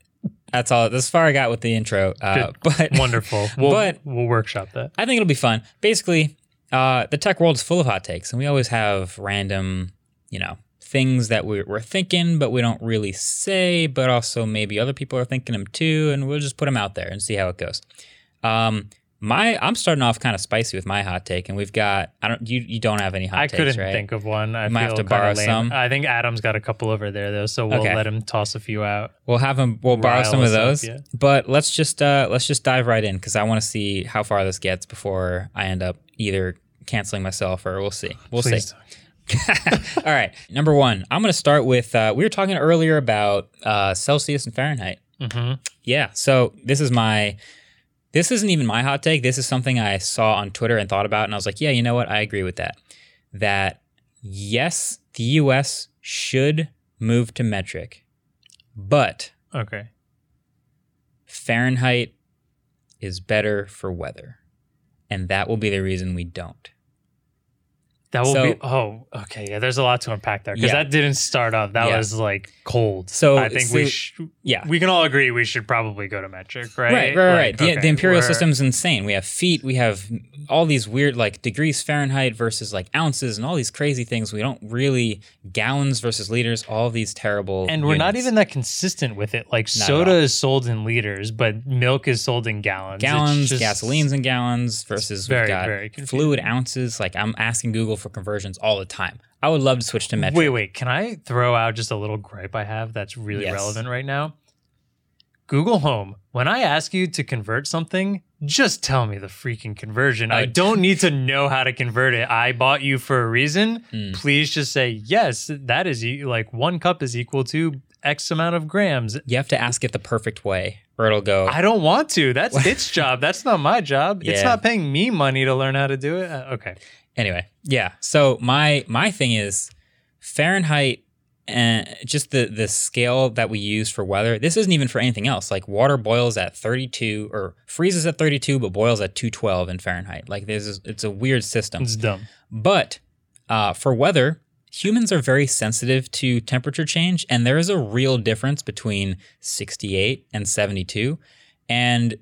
Speaker 1: that's all. This far I got with the intro. Uh, (laughs) but
Speaker 3: Wonderful. (laughs) We'll,
Speaker 1: But-
Speaker 3: we'll workshop that.
Speaker 1: I think it'll be fun. Basically, uh, the tech world is full of hot takes, and we always have random, you know, things that we're, we're thinking, but we don't really say, but also maybe other people are thinking them too, and we'll just put them out there and see how it goes. Um, my I'm starting off kind of spicy with my hot take, and we've got I don't you you don't have any hot takes?
Speaker 3: I
Speaker 1: takes,
Speaker 3: couldn't
Speaker 1: right?
Speaker 3: think of one. I
Speaker 1: might have to borrow
Speaker 3: lame.
Speaker 1: some.
Speaker 3: I think Adam's got a couple over there though, so we'll
Speaker 1: Okay.
Speaker 3: let him toss a few out.
Speaker 1: We'll have them. We'll borrow some of
Speaker 3: us up,
Speaker 1: those.
Speaker 3: yeah.
Speaker 1: But let's just uh, let's just dive right in because I want to see how far this gets before I end up either canceling myself or we'll see. We'll
Speaker 3: Please
Speaker 1: see. (laughs) (laughs) All right. Number one, I'm going to start with. Uh, we were talking earlier about uh, Celsius and Fahrenheit.
Speaker 3: hmm
Speaker 1: Yeah. So this is my. This isn't even my hot take. This is something I saw on Twitter and thought about, and I was like, yeah, you know what? I agree with that. That yes, the U.S. should move to metric, but
Speaker 3: Okay.
Speaker 1: Fahrenheit is better for weather. And that will be the reason we don't.
Speaker 3: That will
Speaker 1: So-
Speaker 3: be. Oh, okay. Yeah, there's a lot to unpack there because
Speaker 1: Yeah.
Speaker 3: that didn't start off. That
Speaker 1: Yeah.
Speaker 3: was like cold.
Speaker 1: So-
Speaker 3: I think we sh-
Speaker 1: yeah.
Speaker 3: we can all agree we should probably go to metric, right?
Speaker 1: Right, right, right. The,
Speaker 3: okay,
Speaker 1: the imperial system's insane. We have feet, we have all these weird like degrees Fahrenheit versus like ounces and all these crazy things. We don't really gallons versus liters, all these terrible.
Speaker 3: and we're not even that consistent with it. Like
Speaker 1: Not
Speaker 3: soda is sold in liters, but milk is sold in gallons.
Speaker 1: Gallons,
Speaker 3: just-
Speaker 1: gasolines in gallons versus
Speaker 3: very,
Speaker 1: we've got
Speaker 3: very
Speaker 1: fluid ounces. Like I'm asking Google for conversions all the time. I would love to switch to metric.
Speaker 3: Wait, wait. Can I throw out just a little gripe I have that's really
Speaker 1: Yes.
Speaker 3: relevant right now? Google Home. When I ask you to convert something, just tell me the freaking conversion. I
Speaker 1: Uh, (laughs)
Speaker 3: don't need to know how to convert it. I bought you for a reason.
Speaker 1: Hmm.
Speaker 3: Please just say, yes, that is e- like one cup is equal to X amount of grams.
Speaker 1: You have to ask it the perfect way, or it'll go.
Speaker 3: I don't want to. That's (laughs) its job. That's not my job. It's not paying me money to learn how to do it. Uh, okay.
Speaker 1: Anyway yeah so my my thing is fahrenheit and just the the scale that we use for weather this isn't even for anything else like water boils at 32 or freezes at 32 but boils at 212 in fahrenheit like this is it's a weird system
Speaker 3: It's dumb.
Speaker 1: but uh, for weather, humans are very sensitive to temperature change, and there is a real difference between 68 and 72. And,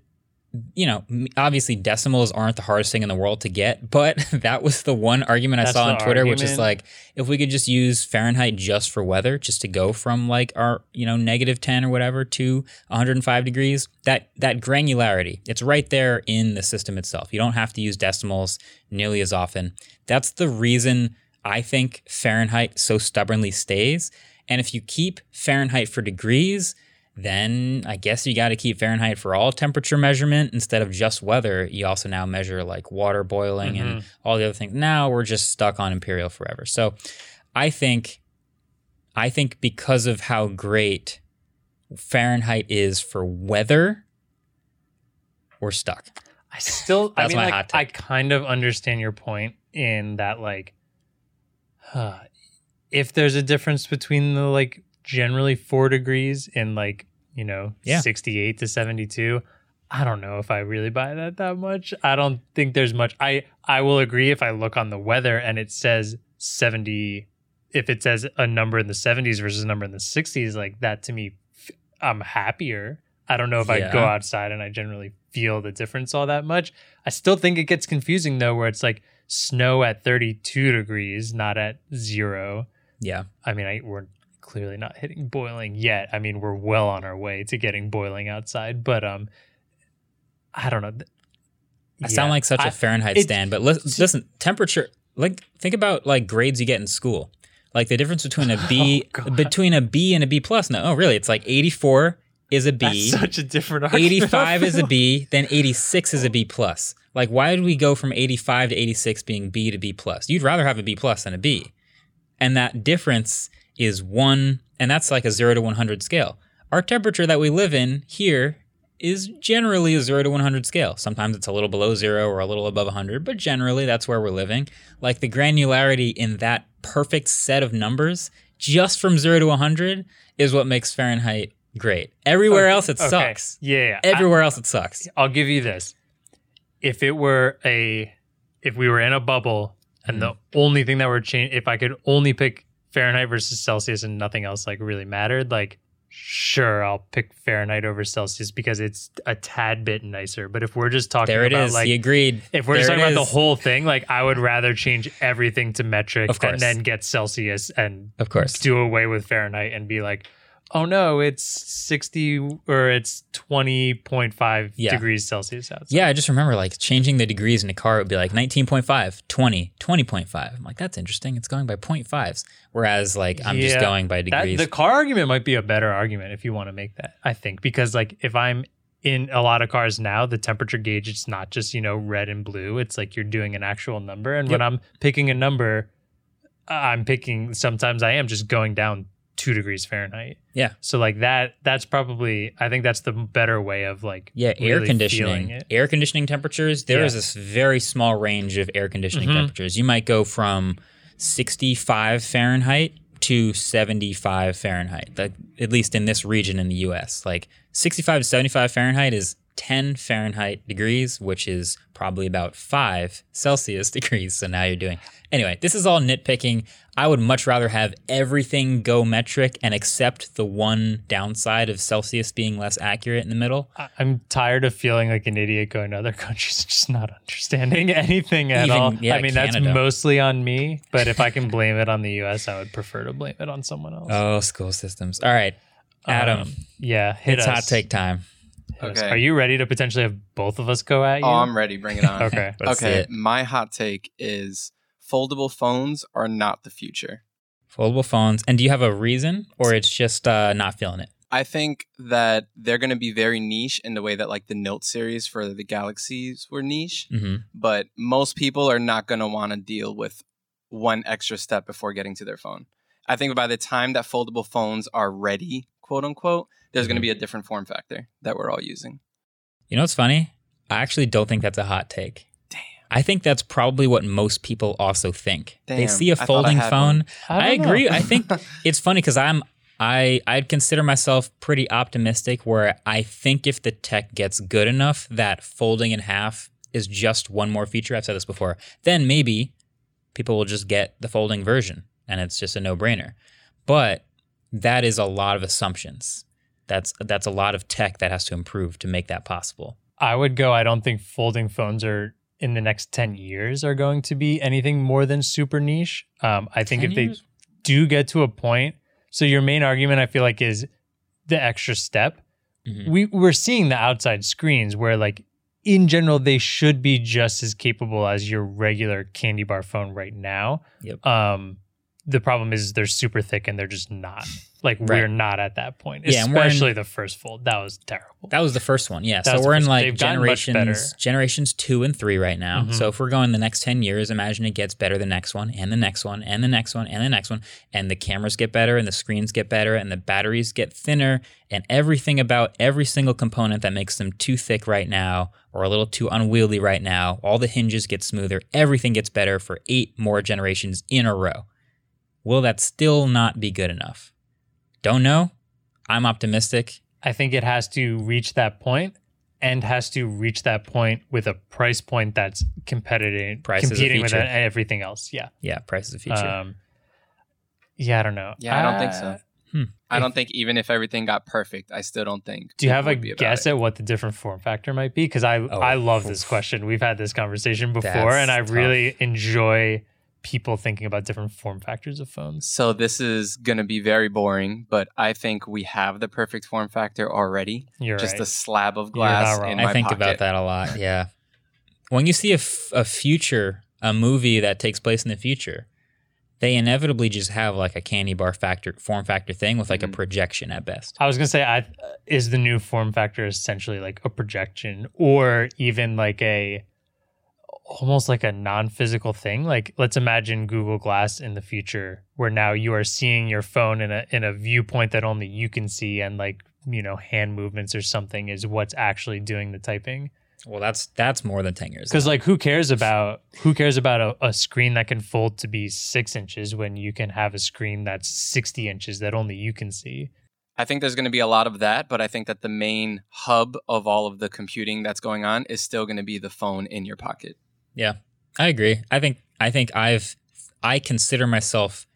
Speaker 1: you know, obviously decimals aren't the hardest thing in the world to get, (laughs) but that was the one argument I saw on Twitter, which is like, if we could just use Fahrenheit just for weather, just to go from like our, you know, negative 10 or whatever to 105 degrees, that that granularity, it's right there in the system itself. You don't have to use decimals nearly as often. That's the reason I think Fahrenheit so stubbornly stays. And if you keep Fahrenheit for degrees, then I guess you got to keep Fahrenheit for all temperature measurement instead of just weather. You also now measure like water boiling and mm-hmm. all the other things. Now we're just stuck on imperial forever. So I think I think because of how great Fahrenheit is for weather, we're stuck.
Speaker 3: I still, I
Speaker 1: That's
Speaker 3: mean,
Speaker 1: my
Speaker 3: like,
Speaker 1: hot
Speaker 3: I kind of understand your point in that, like, huh, if there's a difference between the like generally four degrees and like you know
Speaker 1: Yeah.
Speaker 3: 68 to 72, I don't know if I really buy that that much. I don't think there's much. I I will agree if I look on the weather and it says 70, if it says a number in the 70s versus a number in the 60s, like that to me, I'm happier. I don't know if I go outside and I generally feel the difference all that much. I still think it gets confusing though, where it's like snow at 32 degrees, not at zero.
Speaker 1: Yeah.
Speaker 3: I mean, I, we're clearly not hitting boiling yet. I mean, we're well on our way to getting boiling outside, but um, I don't know.
Speaker 1: I sound like such a
Speaker 3: I-
Speaker 1: Fahrenheit
Speaker 3: it's-
Speaker 1: stand, but listen, listen, temperature. Like, think about like grades you get in school. Like the difference between a (laughs) B,
Speaker 3: Oh,
Speaker 1: between a B and a B plus. No, oh, really? It's like eighty-four is a B,
Speaker 3: That's such a different argument.
Speaker 1: eighty-five is a B, (laughs) then eighty-six is a B plus. Like, why did we go from eighty-five to eighty-six being B to B plus? You'd rather have a B plus than a B, and that difference is one, and that's like a zero to one hundred scale. Our temperature that we live in here is generally a 0 to 100 scale. Sometimes it's a little below 0 or a little above 100, but generally that's where we're living. Like the granularity in that perfect set of numbers, just from 0 to 100, is what makes Fahrenheit great. Everywhere else it
Speaker 3: Okay.
Speaker 1: sucks.
Speaker 3: Yeah.
Speaker 1: Everywhere else it sucks.
Speaker 3: I'll give you this. If it were a, if we were in a bubble and mm. the only thing that were change, if I could only pick Fahrenheit versus Celsius and nothing else like really mattered, like sure I'll pick Fahrenheit over Celsius because it's a tad bit nicer. But if we're just talking
Speaker 1: There it
Speaker 3: about
Speaker 1: is.
Speaker 3: like
Speaker 1: he agreed.
Speaker 3: if we're
Speaker 1: There
Speaker 3: just talking about the whole thing, like I would rather change everything to metric and then get Celsius and
Speaker 1: Of course.
Speaker 3: do away with Fahrenheit and be like, oh no, it's 60 or it's 20.5
Speaker 1: Yeah.
Speaker 3: degrees Celsius outside.
Speaker 1: Yeah, I just remember like changing the degrees in a car. It would be like 19.5, 20, 20.5. I'm like, that's interesting. It's going by 0.5s. Whereas like I'm just going by
Speaker 3: That-
Speaker 1: degrees.
Speaker 3: the car argument might be a better argument if you want to make that, I think, because like if I'm in a lot of cars now, the temperature gauge, it's not just, you know, red and blue. It's like you're doing an actual number. And when I'm picking a number, I'm picking, sometimes I am just going down two degrees Fahrenheit.
Speaker 1: yeah.
Speaker 3: So like that, that's probably, I think that's the better way of like,
Speaker 1: Yeah, air
Speaker 3: really
Speaker 1: conditioning.
Speaker 3: it.
Speaker 1: Air conditioning temperatures, There is
Speaker 3: Yeah.
Speaker 1: this very small range of air conditioning
Speaker 3: Mhm.
Speaker 1: temperatures. You might go from 65 Fahrenheit to 75 Fahrenheit. Like at least in this region in the US. Like 65 to 75 Fahrenheit is 10 Fahrenheit degrees, which is probably about 5 Celsius (laughs) degrees. So now you're doing. Anyway, this is all nitpicking. I would much rather have everything go metric and accept the one downside of Celsius being less accurate in the middle.
Speaker 3: I'm tired of feeling like an idiot going to other (laughs) countries and just not understanding (laughs) anything at
Speaker 1: Even-
Speaker 3: all.
Speaker 1: yeah,
Speaker 3: I mean, that's mostly on me, but if I can blame it on the US, I would prefer to blame it on someone else.
Speaker 1: Oh, school systems. All right. Adam,
Speaker 3: Um, yeah, hit
Speaker 1: it's
Speaker 3: us.
Speaker 1: hot take time.
Speaker 3: Hit us.
Speaker 5: Okay.
Speaker 3: Are you ready to potentially have both of us go at you?
Speaker 5: Oh, I'm ready. Bring it (laughs) on.
Speaker 3: Okay.
Speaker 1: Let's see
Speaker 5: okay.
Speaker 1: it.
Speaker 5: My hot take is foldable phones are not the future.
Speaker 1: Foldable phones. And do you have a reason or it's just uh, not feeling it?
Speaker 5: I think that they're going to be very niche in the way that like the Note series for the Galaxies were niche,
Speaker 1: hmm
Speaker 5: but most people are not going to want to deal with one extra step before getting to their phone. I think by the time that foldable phones are ready, quote unquote, there's going to
Speaker 1: Mhm.
Speaker 5: be a different form factor that we're all using.
Speaker 1: You know what's funny? I actually don't think that's a hot take.
Speaker 5: Damn.
Speaker 1: I think that's probably what most people also think. They see a
Speaker 5: thought I
Speaker 1: folding phone.
Speaker 5: one.
Speaker 3: I
Speaker 1: I, agree. I think (laughs) it's funny because I'm I I'd consider myself pretty optimistic where I think if the tech gets good enough that folding in half is just one more feature. I've said this before. Then maybe people will just get the folding version and it's just a no-brainer. But that is a lot of assumptions. That's that's a lot of tech that has to improve to make that possible.
Speaker 3: I would go. I don't think folding phones are in the next 10 years are going to be anything more than super niche. Um, I think if
Speaker 1: years?
Speaker 3: they do get to a point, so your main argument, I feel like, is the extra step.
Speaker 1: Mhm.
Speaker 3: We, we're seeing the outside screens where, like, in general, they should be just as capable as your regular candy bar phone right now.
Speaker 1: Yep.
Speaker 3: Um, the problem is they're super thick and they're just not. Like,
Speaker 1: Right.
Speaker 3: we're not at that point,
Speaker 1: Yeah, we're in-
Speaker 3: especially the first fold. That was terrible.
Speaker 1: That was the first one, yeah.
Speaker 3: That
Speaker 1: so we're in like
Speaker 3: they've gotten much better.
Speaker 1: generations generations two and three right now.
Speaker 3: Mhm.
Speaker 1: So if we're going the next ten years, imagine it gets better the next one, and the next one, and the next one, and the next one, and the cameras get better, and the screens get better, and the batteries get thinner, and everything about every single component that makes them too thick right now or a little too unwieldy right now, all the hinges get smoother, everything gets better for eight more generations in a row. Will that still not be good enough? Don't know. I'm optimistic.
Speaker 3: I think it has to reach that point and has to reach that point with a price point that's competitive,
Speaker 1: Price is
Speaker 3: competing with everything else. Yeah.
Speaker 1: Yeah, price is a feature.
Speaker 3: Um, yeah, I don't know.
Speaker 5: Yeah, I don't think so.
Speaker 3: Uh,
Speaker 1: Hmm.
Speaker 5: I don't think even if everything got perfect, I still don't think.
Speaker 3: Do you have a
Speaker 5: would be about
Speaker 3: guess
Speaker 5: it.
Speaker 3: at what the different form factor might be? Because I
Speaker 1: Oh,
Speaker 3: I love this question. We've had this conversation before,
Speaker 1: That's
Speaker 3: and I
Speaker 1: tough.
Speaker 3: really enjoy people thinking about different form factors of phones.
Speaker 5: So this is gonna be very boring, but I think we have the perfect form factor already.
Speaker 3: You're
Speaker 5: just
Speaker 3: right.
Speaker 5: a slab of glass in my
Speaker 1: I think
Speaker 5: pocket.
Speaker 1: about that a lot. Yeah. When you see a, f- a future, a movie that takes place in the future, they inevitably just have like a candy bar factor form factor thing with like a
Speaker 5: Mhm.
Speaker 1: projection at best.
Speaker 3: I was gonna say, I is the new form factor essentially like a projection, or even like a almost like a non-physical thing. Like let's imagine Google Glass in the future, where now you are seeing your phone in a in a viewpoint that only you can see, and like you know hand movements or something is what's actually doing the typing.
Speaker 1: Well, that's that's more than ten years.
Speaker 3: Because like who cares about who cares about a, a screen that can fold to be six inches when you can have a screen that's sixty inches that only you can see.
Speaker 5: I think there's going to be a lot of that, but I think that the main hub of all of the computing that's going on is still going to be the phone in your pocket.
Speaker 1: Yeah, I agree. I think I think I've I consider myself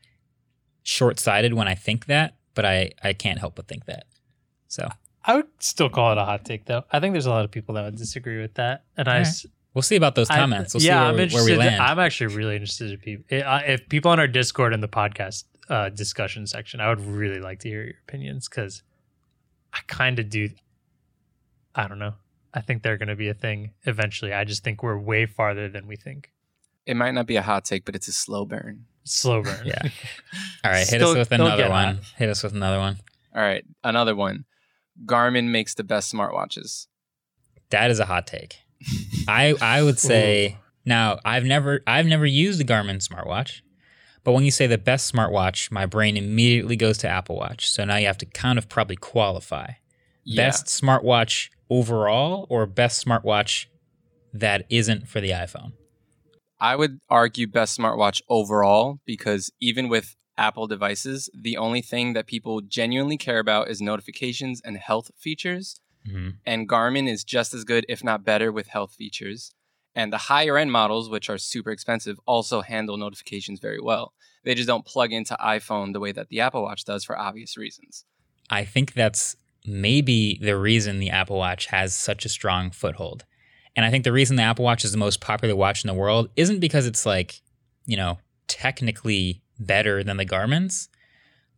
Speaker 1: short sighted when I think that, but I I can't help but think that. So
Speaker 3: I would still call it a hot take, though. I think there's a lot of people that would disagree with that, and I,
Speaker 1: Alright.
Speaker 3: s-
Speaker 1: we'll see about those
Speaker 3: I-
Speaker 1: comments. We'll
Speaker 3: yeah,
Speaker 1: see where,
Speaker 3: I'm
Speaker 1: we, where
Speaker 3: interested.
Speaker 1: we land.
Speaker 3: I'm actually really interested in people. If people on our Discord and the podcast uh, discussion section, I would really like to hear your opinions because I kind of do. I don't know. I think they're going to be a thing eventually. I just think we're way farther than we think.
Speaker 5: It might not be a hot take, but it's a slow burn.
Speaker 3: Slow burn.
Speaker 1: Yeah. (laughs) All right, hit
Speaker 3: Still-
Speaker 1: us with another one.
Speaker 3: hot.
Speaker 1: Hit us with another one.
Speaker 5: All right, another one. Garmin makes the best smartwatches.
Speaker 1: That is a hot take. I I would (laughs) say now I've never I've never used a Garmin smartwatch, but when you say the best smartwatch, my brain immediately goes to Apple Watch. So now you have to kind of probably qualify
Speaker 5: Yeah.
Speaker 1: best smartwatch overall or best smartwatch that isn't for the iPhone.
Speaker 5: I would argue best smartwatch overall because even with Apple devices, the only thing that people genuinely care about is notifications and health features.
Speaker 1: Mhm.
Speaker 5: and Garmin is just as good, if not better, with health features. And the higher end models, which are super expensive, also handle notifications very well. They just don't plug into iPhone the way that the Apple Watch does for obvious reasons.
Speaker 1: I think that's maybe the reason the Apple Watch has such a strong foothold. And I think the reason the Apple Watch is the most popular watch in the world isn't because it's like, you know, technically better than the Garmin's,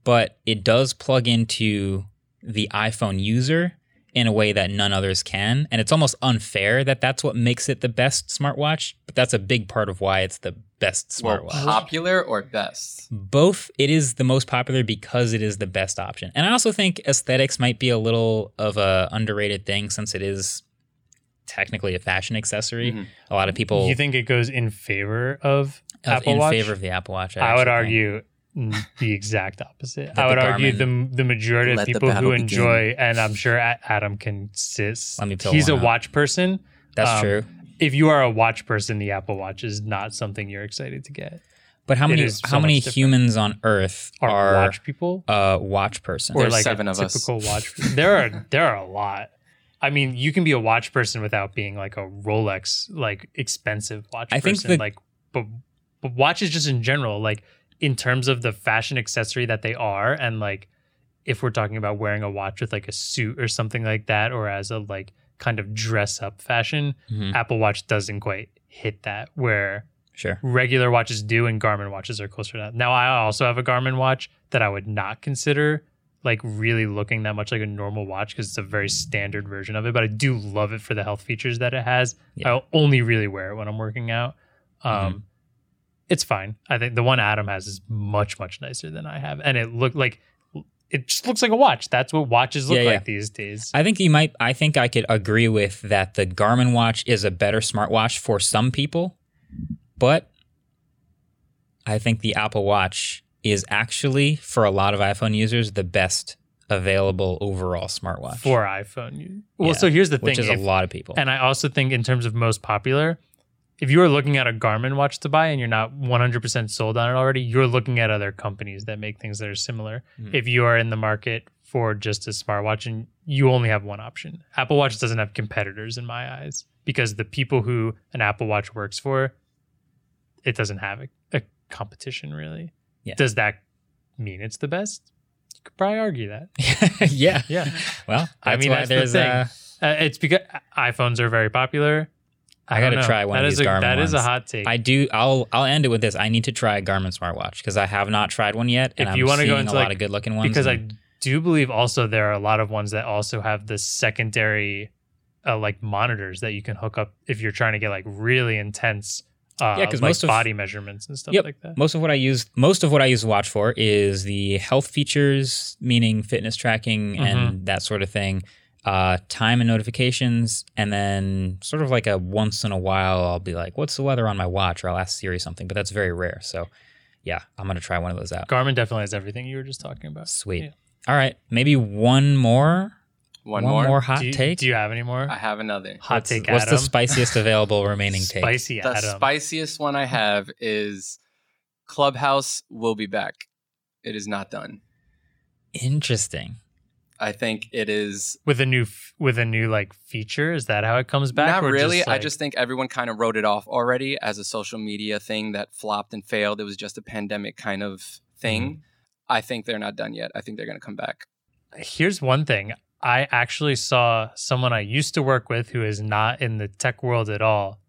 Speaker 1: but it does plug into the iPhone user in a way that none others can. And it's almost unfair that that's what makes it the best smartwatch, but that's a big part of why it's the best
Speaker 5: Well,
Speaker 1: smartwatch
Speaker 5: popular or best?
Speaker 1: both it is the most popular because it is the best option and i also think aesthetics might be a little of a underrated thing since it is technically a fashion accessory
Speaker 5: Mhm.
Speaker 1: a lot of people Do
Speaker 3: You think it goes in favor of
Speaker 1: of-
Speaker 3: Apple
Speaker 1: in
Speaker 3: Watch?
Speaker 1: favor of the apple watch
Speaker 3: I would
Speaker 1: actually think.
Speaker 3: argue the exact opposite. I would
Speaker 1: the
Speaker 3: argue the the majority of people who
Speaker 5: battle begin.
Speaker 3: enjoy, and I'm sure Adam can sis.
Speaker 1: Let me pull
Speaker 3: He's a
Speaker 1: one up.
Speaker 3: watch person.
Speaker 1: that's
Speaker 3: um,
Speaker 1: true
Speaker 3: If you are a watch person, the Apple Watch is not something you're excited to get.
Speaker 1: but how
Speaker 3: it
Speaker 1: many
Speaker 3: is so
Speaker 1: how many humans on earth
Speaker 3: Are,
Speaker 1: are
Speaker 3: watch people
Speaker 1: a watch person
Speaker 3: or
Speaker 5: There's
Speaker 3: like
Speaker 5: seven
Speaker 3: a
Speaker 5: of us.
Speaker 3: typical watch? there are there are a lot. I mean, you can be a watch person without being like a Rolex, like expensive watch
Speaker 1: I think
Speaker 3: person.
Speaker 1: the-
Speaker 3: like, but but watches just in general, like in terms of the fashion accessory that they are, and like if we're talking about wearing a watch with like a suit or something like that, or as a like kind of dress up fashion,
Speaker 1: Mhm.
Speaker 3: Apple Watch doesn't quite hit that where
Speaker 1: sure
Speaker 3: regular watches do and Garmin watches are closer to that. Now I also have a Garmin watch that I would not consider like really looking that much like a normal watch because it's a very standard version of it, but I do love it for the health features that it has.
Speaker 1: Yeah.
Speaker 3: I'll only really wear it when I'm working out. Um
Speaker 1: Mhm.
Speaker 3: It's fine. I think the one Adam has is much much nicer than I have and it looked like it just looks like a watch. That's what watches look
Speaker 1: Yeah, yeah.
Speaker 3: like these days.
Speaker 1: I think you might. I think I could agree with that. The Garmin watch is a better smartwatch for some people, but I think the Apple Watch is actually for a lot of iPhone users the best available overall smartwatch
Speaker 3: for iPhone. Well,
Speaker 1: Yeah,
Speaker 3: so here's the thing.
Speaker 1: which is
Speaker 3: if-
Speaker 1: a lot of people.
Speaker 3: And I also think, in terms of most popular, if you are looking at a Garmin watch to buy and you're not 100% sold on it already, you're looking at other companies that make things that are similar.
Speaker 1: Mhm.
Speaker 3: If you are in the market for just a smartwatch and you only have one option, Apple Watch doesn't have competitors in my eyes because the people who an Apple Watch works for, it doesn't have a, a competition really.
Speaker 1: Yeah.
Speaker 3: Does that mean it's the best? You could probably argue that. (laughs)
Speaker 1: yeah,
Speaker 3: Yeah.
Speaker 1: Well,
Speaker 3: I mean, that's the thing.
Speaker 1: uh,
Speaker 3: Uh, it's because iPhones are very popular.
Speaker 1: I gotta
Speaker 3: know.
Speaker 1: try one
Speaker 3: That
Speaker 1: of these
Speaker 3: a,
Speaker 1: Garmin
Speaker 3: That is a hot take.
Speaker 1: I do. I'll I'll end it with this. I need to try a Garmin smartwatch because I have not tried one yet, and
Speaker 3: If
Speaker 1: I'm
Speaker 3: you wanna
Speaker 1: seeing
Speaker 3: go into,
Speaker 1: a lot of good looking ones.
Speaker 3: because I do believe also there are a lot of ones that also have the secondary uh, like monitors that you can hook up if you're trying to get like really intense uh,
Speaker 1: Yeah, 'cause
Speaker 3: like
Speaker 1: most of-
Speaker 3: body measurements and stuff
Speaker 1: Yep.
Speaker 3: like that.
Speaker 1: Most of what I use, most of what I use the watch for is the health features, meaning fitness tracking
Speaker 3: Mm-hmm.
Speaker 1: and that sort of thing, uh, time and notifications, and then sort of like a once in a while, I'll be like, "What's the weather on my watch?" or I'll ask Siri something, but that's very rare. So, yeah, I'm gonna try one of those out.
Speaker 3: Garmin definitely has everything you were just talking about.
Speaker 1: Sweet.
Speaker 3: Yeah.
Speaker 1: All right, maybe one more,
Speaker 5: One, more.
Speaker 1: hot
Speaker 3: do you,
Speaker 1: take.
Speaker 3: Do you have any more?
Speaker 5: I have another.
Speaker 3: Hot
Speaker 1: what's,
Speaker 3: take,
Speaker 1: What's the spiciest available remaining take?
Speaker 3: Spicy
Speaker 5: The
Speaker 3: Adam.
Speaker 5: spiciest one I have is Clubhouse will be back. It is not done.
Speaker 1: Interesting.
Speaker 5: I think it is
Speaker 3: with a new with a new like feature. Is that how it comes back?
Speaker 5: not really. I
Speaker 3: like-
Speaker 5: just think everyone kind of wrote it off already as a social media thing that flopped and failed. It was just a pandemic kind of thing.
Speaker 3: Mm-hmm.
Speaker 5: I think they're not done yet. I think they're going to come back.
Speaker 3: here's one thing i actually saw someone i used to work with who is not in the tech world at all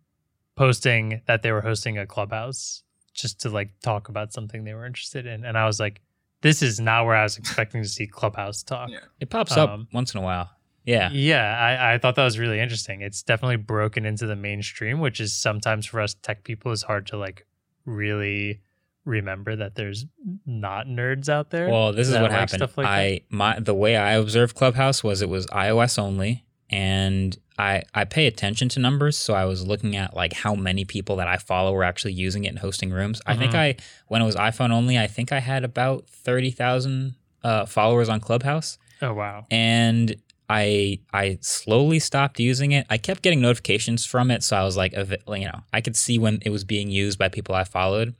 Speaker 3: posting that they were hosting a clubhouse just to like talk about something they were interested in and i was like this is not where i was expecting to see clubhouse talk
Speaker 5: Yeah.
Speaker 1: It pops up
Speaker 3: Um,
Speaker 1: once in a while. Yeah.
Speaker 3: yeah I, I thought that was really interesting it's definitely broken into the mainstream which is sometimes for us tech people is hard to like really remember that there's not nerds out there
Speaker 1: Well, this is what
Speaker 3: like
Speaker 1: happened.
Speaker 3: stuff like that.
Speaker 1: I my the way I observed Clubhouse was it was iOS only, and I I pay attention to numbers, so I was looking at like how many people that I follow were actually using it and hosting rooms. I think
Speaker 3: Mhm.
Speaker 1: I when it was iPhone only, I think I had about thirty thousand uh, followers on Clubhouse,
Speaker 3: oh wow
Speaker 1: and I I slowly stopped using it. I kept getting notifications from it, so I was like, you know, I could see when it was being used by people I followed.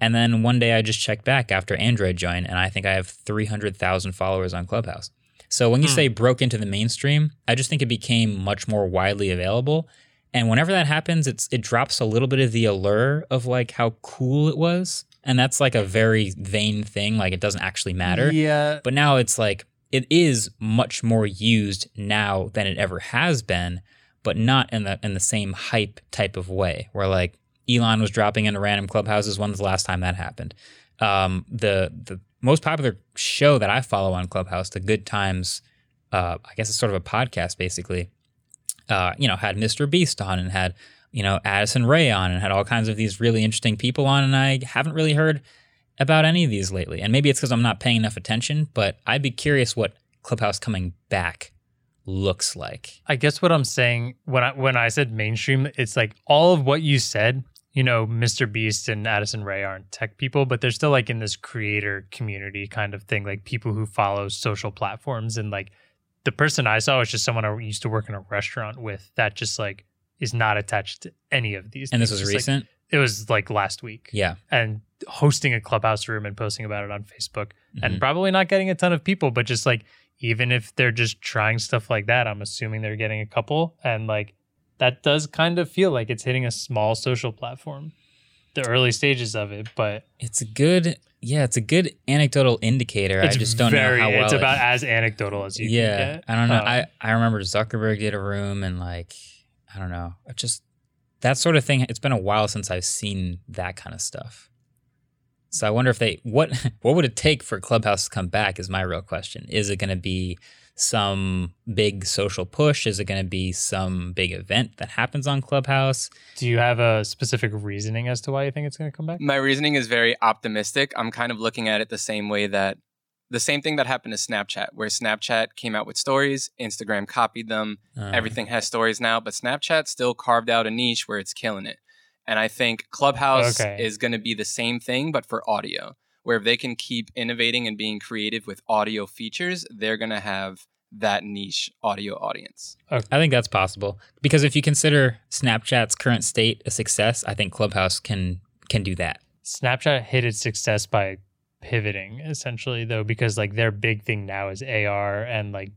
Speaker 1: And then one day I just checked back after Android joined, and I think I have 300,000 followers on Clubhouse. So when you say broke into the mainstream, I just think it became much more widely available. And whenever that happens, it's it drops a little bit of the allure of like how cool it was. And that's like a very vain thing. Like it doesn't actually matter.
Speaker 3: Yeah.
Speaker 1: But now it's like it is much more used now than it ever has been, but not in the in the same hype type of way. Where like Elon was dropping into random clubhouses. When's the last time that happened? Um, the the most popular show that I follow on Clubhouse, The Good Times, uh, I guess it's sort of a podcast basically. Uh, you know, had Mr. Beast on and had you know Addison Rae on and had all kinds of these really interesting people on, and I haven't really heard about any of these lately. And maybe it's because I'm not paying enough attention, but I'd be curious what Clubhouse coming back looks like.
Speaker 3: I guess what I'm saying when I when I said mainstream, it's like all of what you said. You know, Mr. Beast and Addison Rae aren't tech people, but they're still like in this creator community kind of thing, like people who follow social platforms. And like the person I saw was just someone I used to work in a restaurant with that just like is not attached to any of these.
Speaker 1: And this was
Speaker 3: Just, like,
Speaker 1: recent.
Speaker 3: it was like last week.
Speaker 1: yeah.
Speaker 3: and hosting a clubhouse room and posting about it on Facebook
Speaker 1: Mhm.
Speaker 3: and probably not getting a ton of people, but just like even if they're just trying stuff like that, I'm assuming they're getting a couple and like that does kind of feel like it's hitting a small social platform. The early stages of it, but
Speaker 1: It's a good, yeah, it's a good anecdotal indicator. I just don't
Speaker 3: very,
Speaker 1: know how well
Speaker 3: it's
Speaker 1: it-
Speaker 3: about as anecdotal as you
Speaker 1: yeah,
Speaker 3: can get.
Speaker 1: I don't know.
Speaker 3: Um,
Speaker 1: I I remember Zuckerberg did a room and like I don't know. It just that sort of thing. It's been a while since I've seen that kind of stuff. So I wonder if they what (laughs) what would it take for Clubhouse to come back? Is my real question. Is it going to be some big social push? Is it going to be some big event that happens on Clubhouse?
Speaker 3: do you have a specific reasoning as to why you think it's going to come back?
Speaker 5: My reasoning is very optimistic. I'm kind of looking at it the same way that the same thing that happened to Snapchat, where Snapchat came out with stories, Instagram copied them,
Speaker 1: Uh,
Speaker 5: everything has stories now, but Snapchat still carved out a niche where it's killing it. And I think Clubhouse
Speaker 3: Okay.
Speaker 5: is going to be the same thing, but for audio, where if they can keep innovating and being creative with audio features, they're going to have that niche audio audience.
Speaker 1: I think that's possible because if you consider Snapchat's current state a success, I think Clubhouse can can do that.
Speaker 3: Snapchat hit its success by pivoting essentially though because like their big thing now is AR and like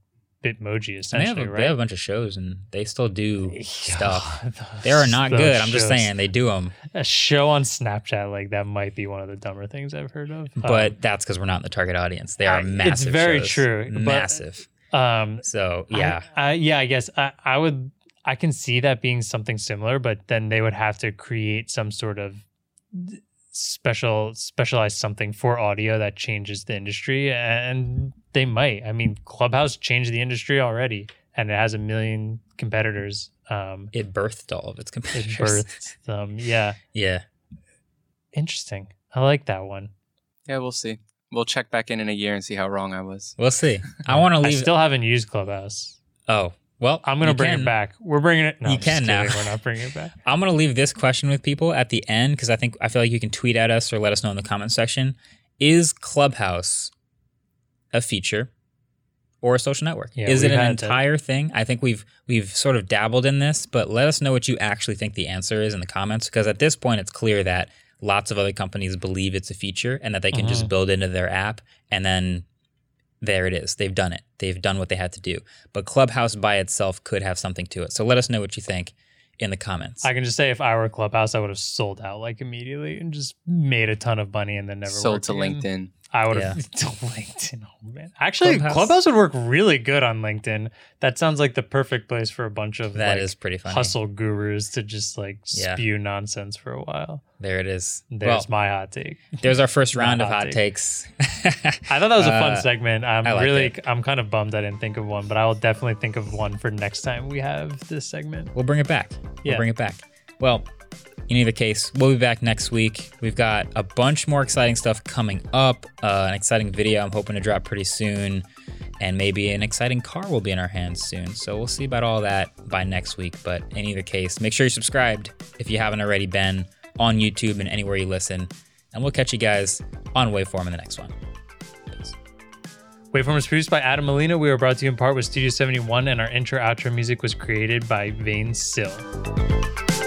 Speaker 3: Bitmoji
Speaker 1: And they
Speaker 3: essentially,
Speaker 1: have a,
Speaker 3: right?
Speaker 1: they have a bunch of shows and they still do (laughs) stuff. (laughs) They are not good. I'm just saying they do them,
Speaker 3: A show on Snapchat like that might be one of the dumber things I've heard of.
Speaker 1: but that's because we're not in the target audience. They are
Speaker 3: I- it's
Speaker 1: massive.
Speaker 3: very
Speaker 1: shows.
Speaker 3: true,
Speaker 1: massive.
Speaker 3: um, um
Speaker 1: So
Speaker 3: I-
Speaker 1: yeah,
Speaker 3: I, yeah, I guess I, I would I can see that being something similar, but then they would have to create some sort of special specialized something for audio that changes the industry and they might. I mean, Clubhouse changed the industry already and it has a million competitors. Um
Speaker 1: it birthed all of its competitors
Speaker 3: it
Speaker 1: competitors.
Speaker 3: birthed (laughs) them. Yeah.
Speaker 1: Yeah,
Speaker 3: Interesting. I like that one.
Speaker 5: Yeah, we'll see. We'll check back in in a year and see how wrong I was.
Speaker 1: we'll see. I want to leave (laughs)
Speaker 3: I
Speaker 1: leave.
Speaker 3: still haven't used Clubhouse.
Speaker 1: oh well,
Speaker 3: I'm gonna bring
Speaker 1: can.
Speaker 3: it back. We're bringing it. No,
Speaker 1: You
Speaker 3: I'm
Speaker 1: can now.
Speaker 3: We're not bringing it back. (laughs)
Speaker 1: I'm gonna leave this question with people at the end because I think I feel like you can tweet at us or let us know in the comment section. Is Clubhouse a feature or a social network?
Speaker 3: Yeah,
Speaker 1: is it an
Speaker 3: had to-
Speaker 1: entire thing? I think we've we've sort of dabbled in this, but let us know what you actually think the answer is in the comments because at this point it's clear that lots of other companies believe it's a feature and that they can just
Speaker 3: Mhm.
Speaker 1: build into their app and then there it is. They've done it. They've done what they had to do. But Clubhouse by itself could have something to it. So let us know what you think in the comments.
Speaker 3: I can just say if I were Clubhouse, I would have sold out like immediately and just made a ton of money and then never
Speaker 5: Sold
Speaker 3: worked
Speaker 5: to
Speaker 3: again.
Speaker 5: LinkedIn.
Speaker 3: I would have (laughs) to LinkedIn. Oh man, actually,
Speaker 1: Clubhouse.
Speaker 3: Clubhouse. would work really good on LinkedIn. That sounds like the perfect place for a bunch of
Speaker 1: That
Speaker 3: like,
Speaker 1: is pretty funny.
Speaker 3: hustle gurus to just like
Speaker 1: Yeah.
Speaker 3: spew nonsense for a while.
Speaker 1: There it is.
Speaker 3: There's
Speaker 1: well,
Speaker 3: my hot take.
Speaker 1: there's our first (laughs)
Speaker 3: Not
Speaker 1: round of
Speaker 3: hot
Speaker 1: hot
Speaker 3: take.
Speaker 1: takes.
Speaker 3: I thought that was a fun
Speaker 1: Uh,
Speaker 3: segment. I'm
Speaker 1: I
Speaker 3: really,
Speaker 1: it.
Speaker 3: I'm kind of bummed I didn't think of one, but I will definitely think of one for next time we have this segment.
Speaker 1: We'll bring it back. We'll
Speaker 3: Yeah.
Speaker 1: bring it back. Well, in either case, we'll be back next week. We've got a bunch more exciting stuff coming up. Uh, an exciting video I'm hoping to drop pretty soon. And maybe an exciting car will be in our hands soon. So we'll see about all that by next week. But in either case, make sure you're subscribed if you haven't already been on YouTube and anywhere you listen. And we'll catch you guys on Waveform in the next one.
Speaker 3: Waveform is produced by Adam Molina. We were brought to you in part with Studio 71, and our intro outro music was created by 20syl.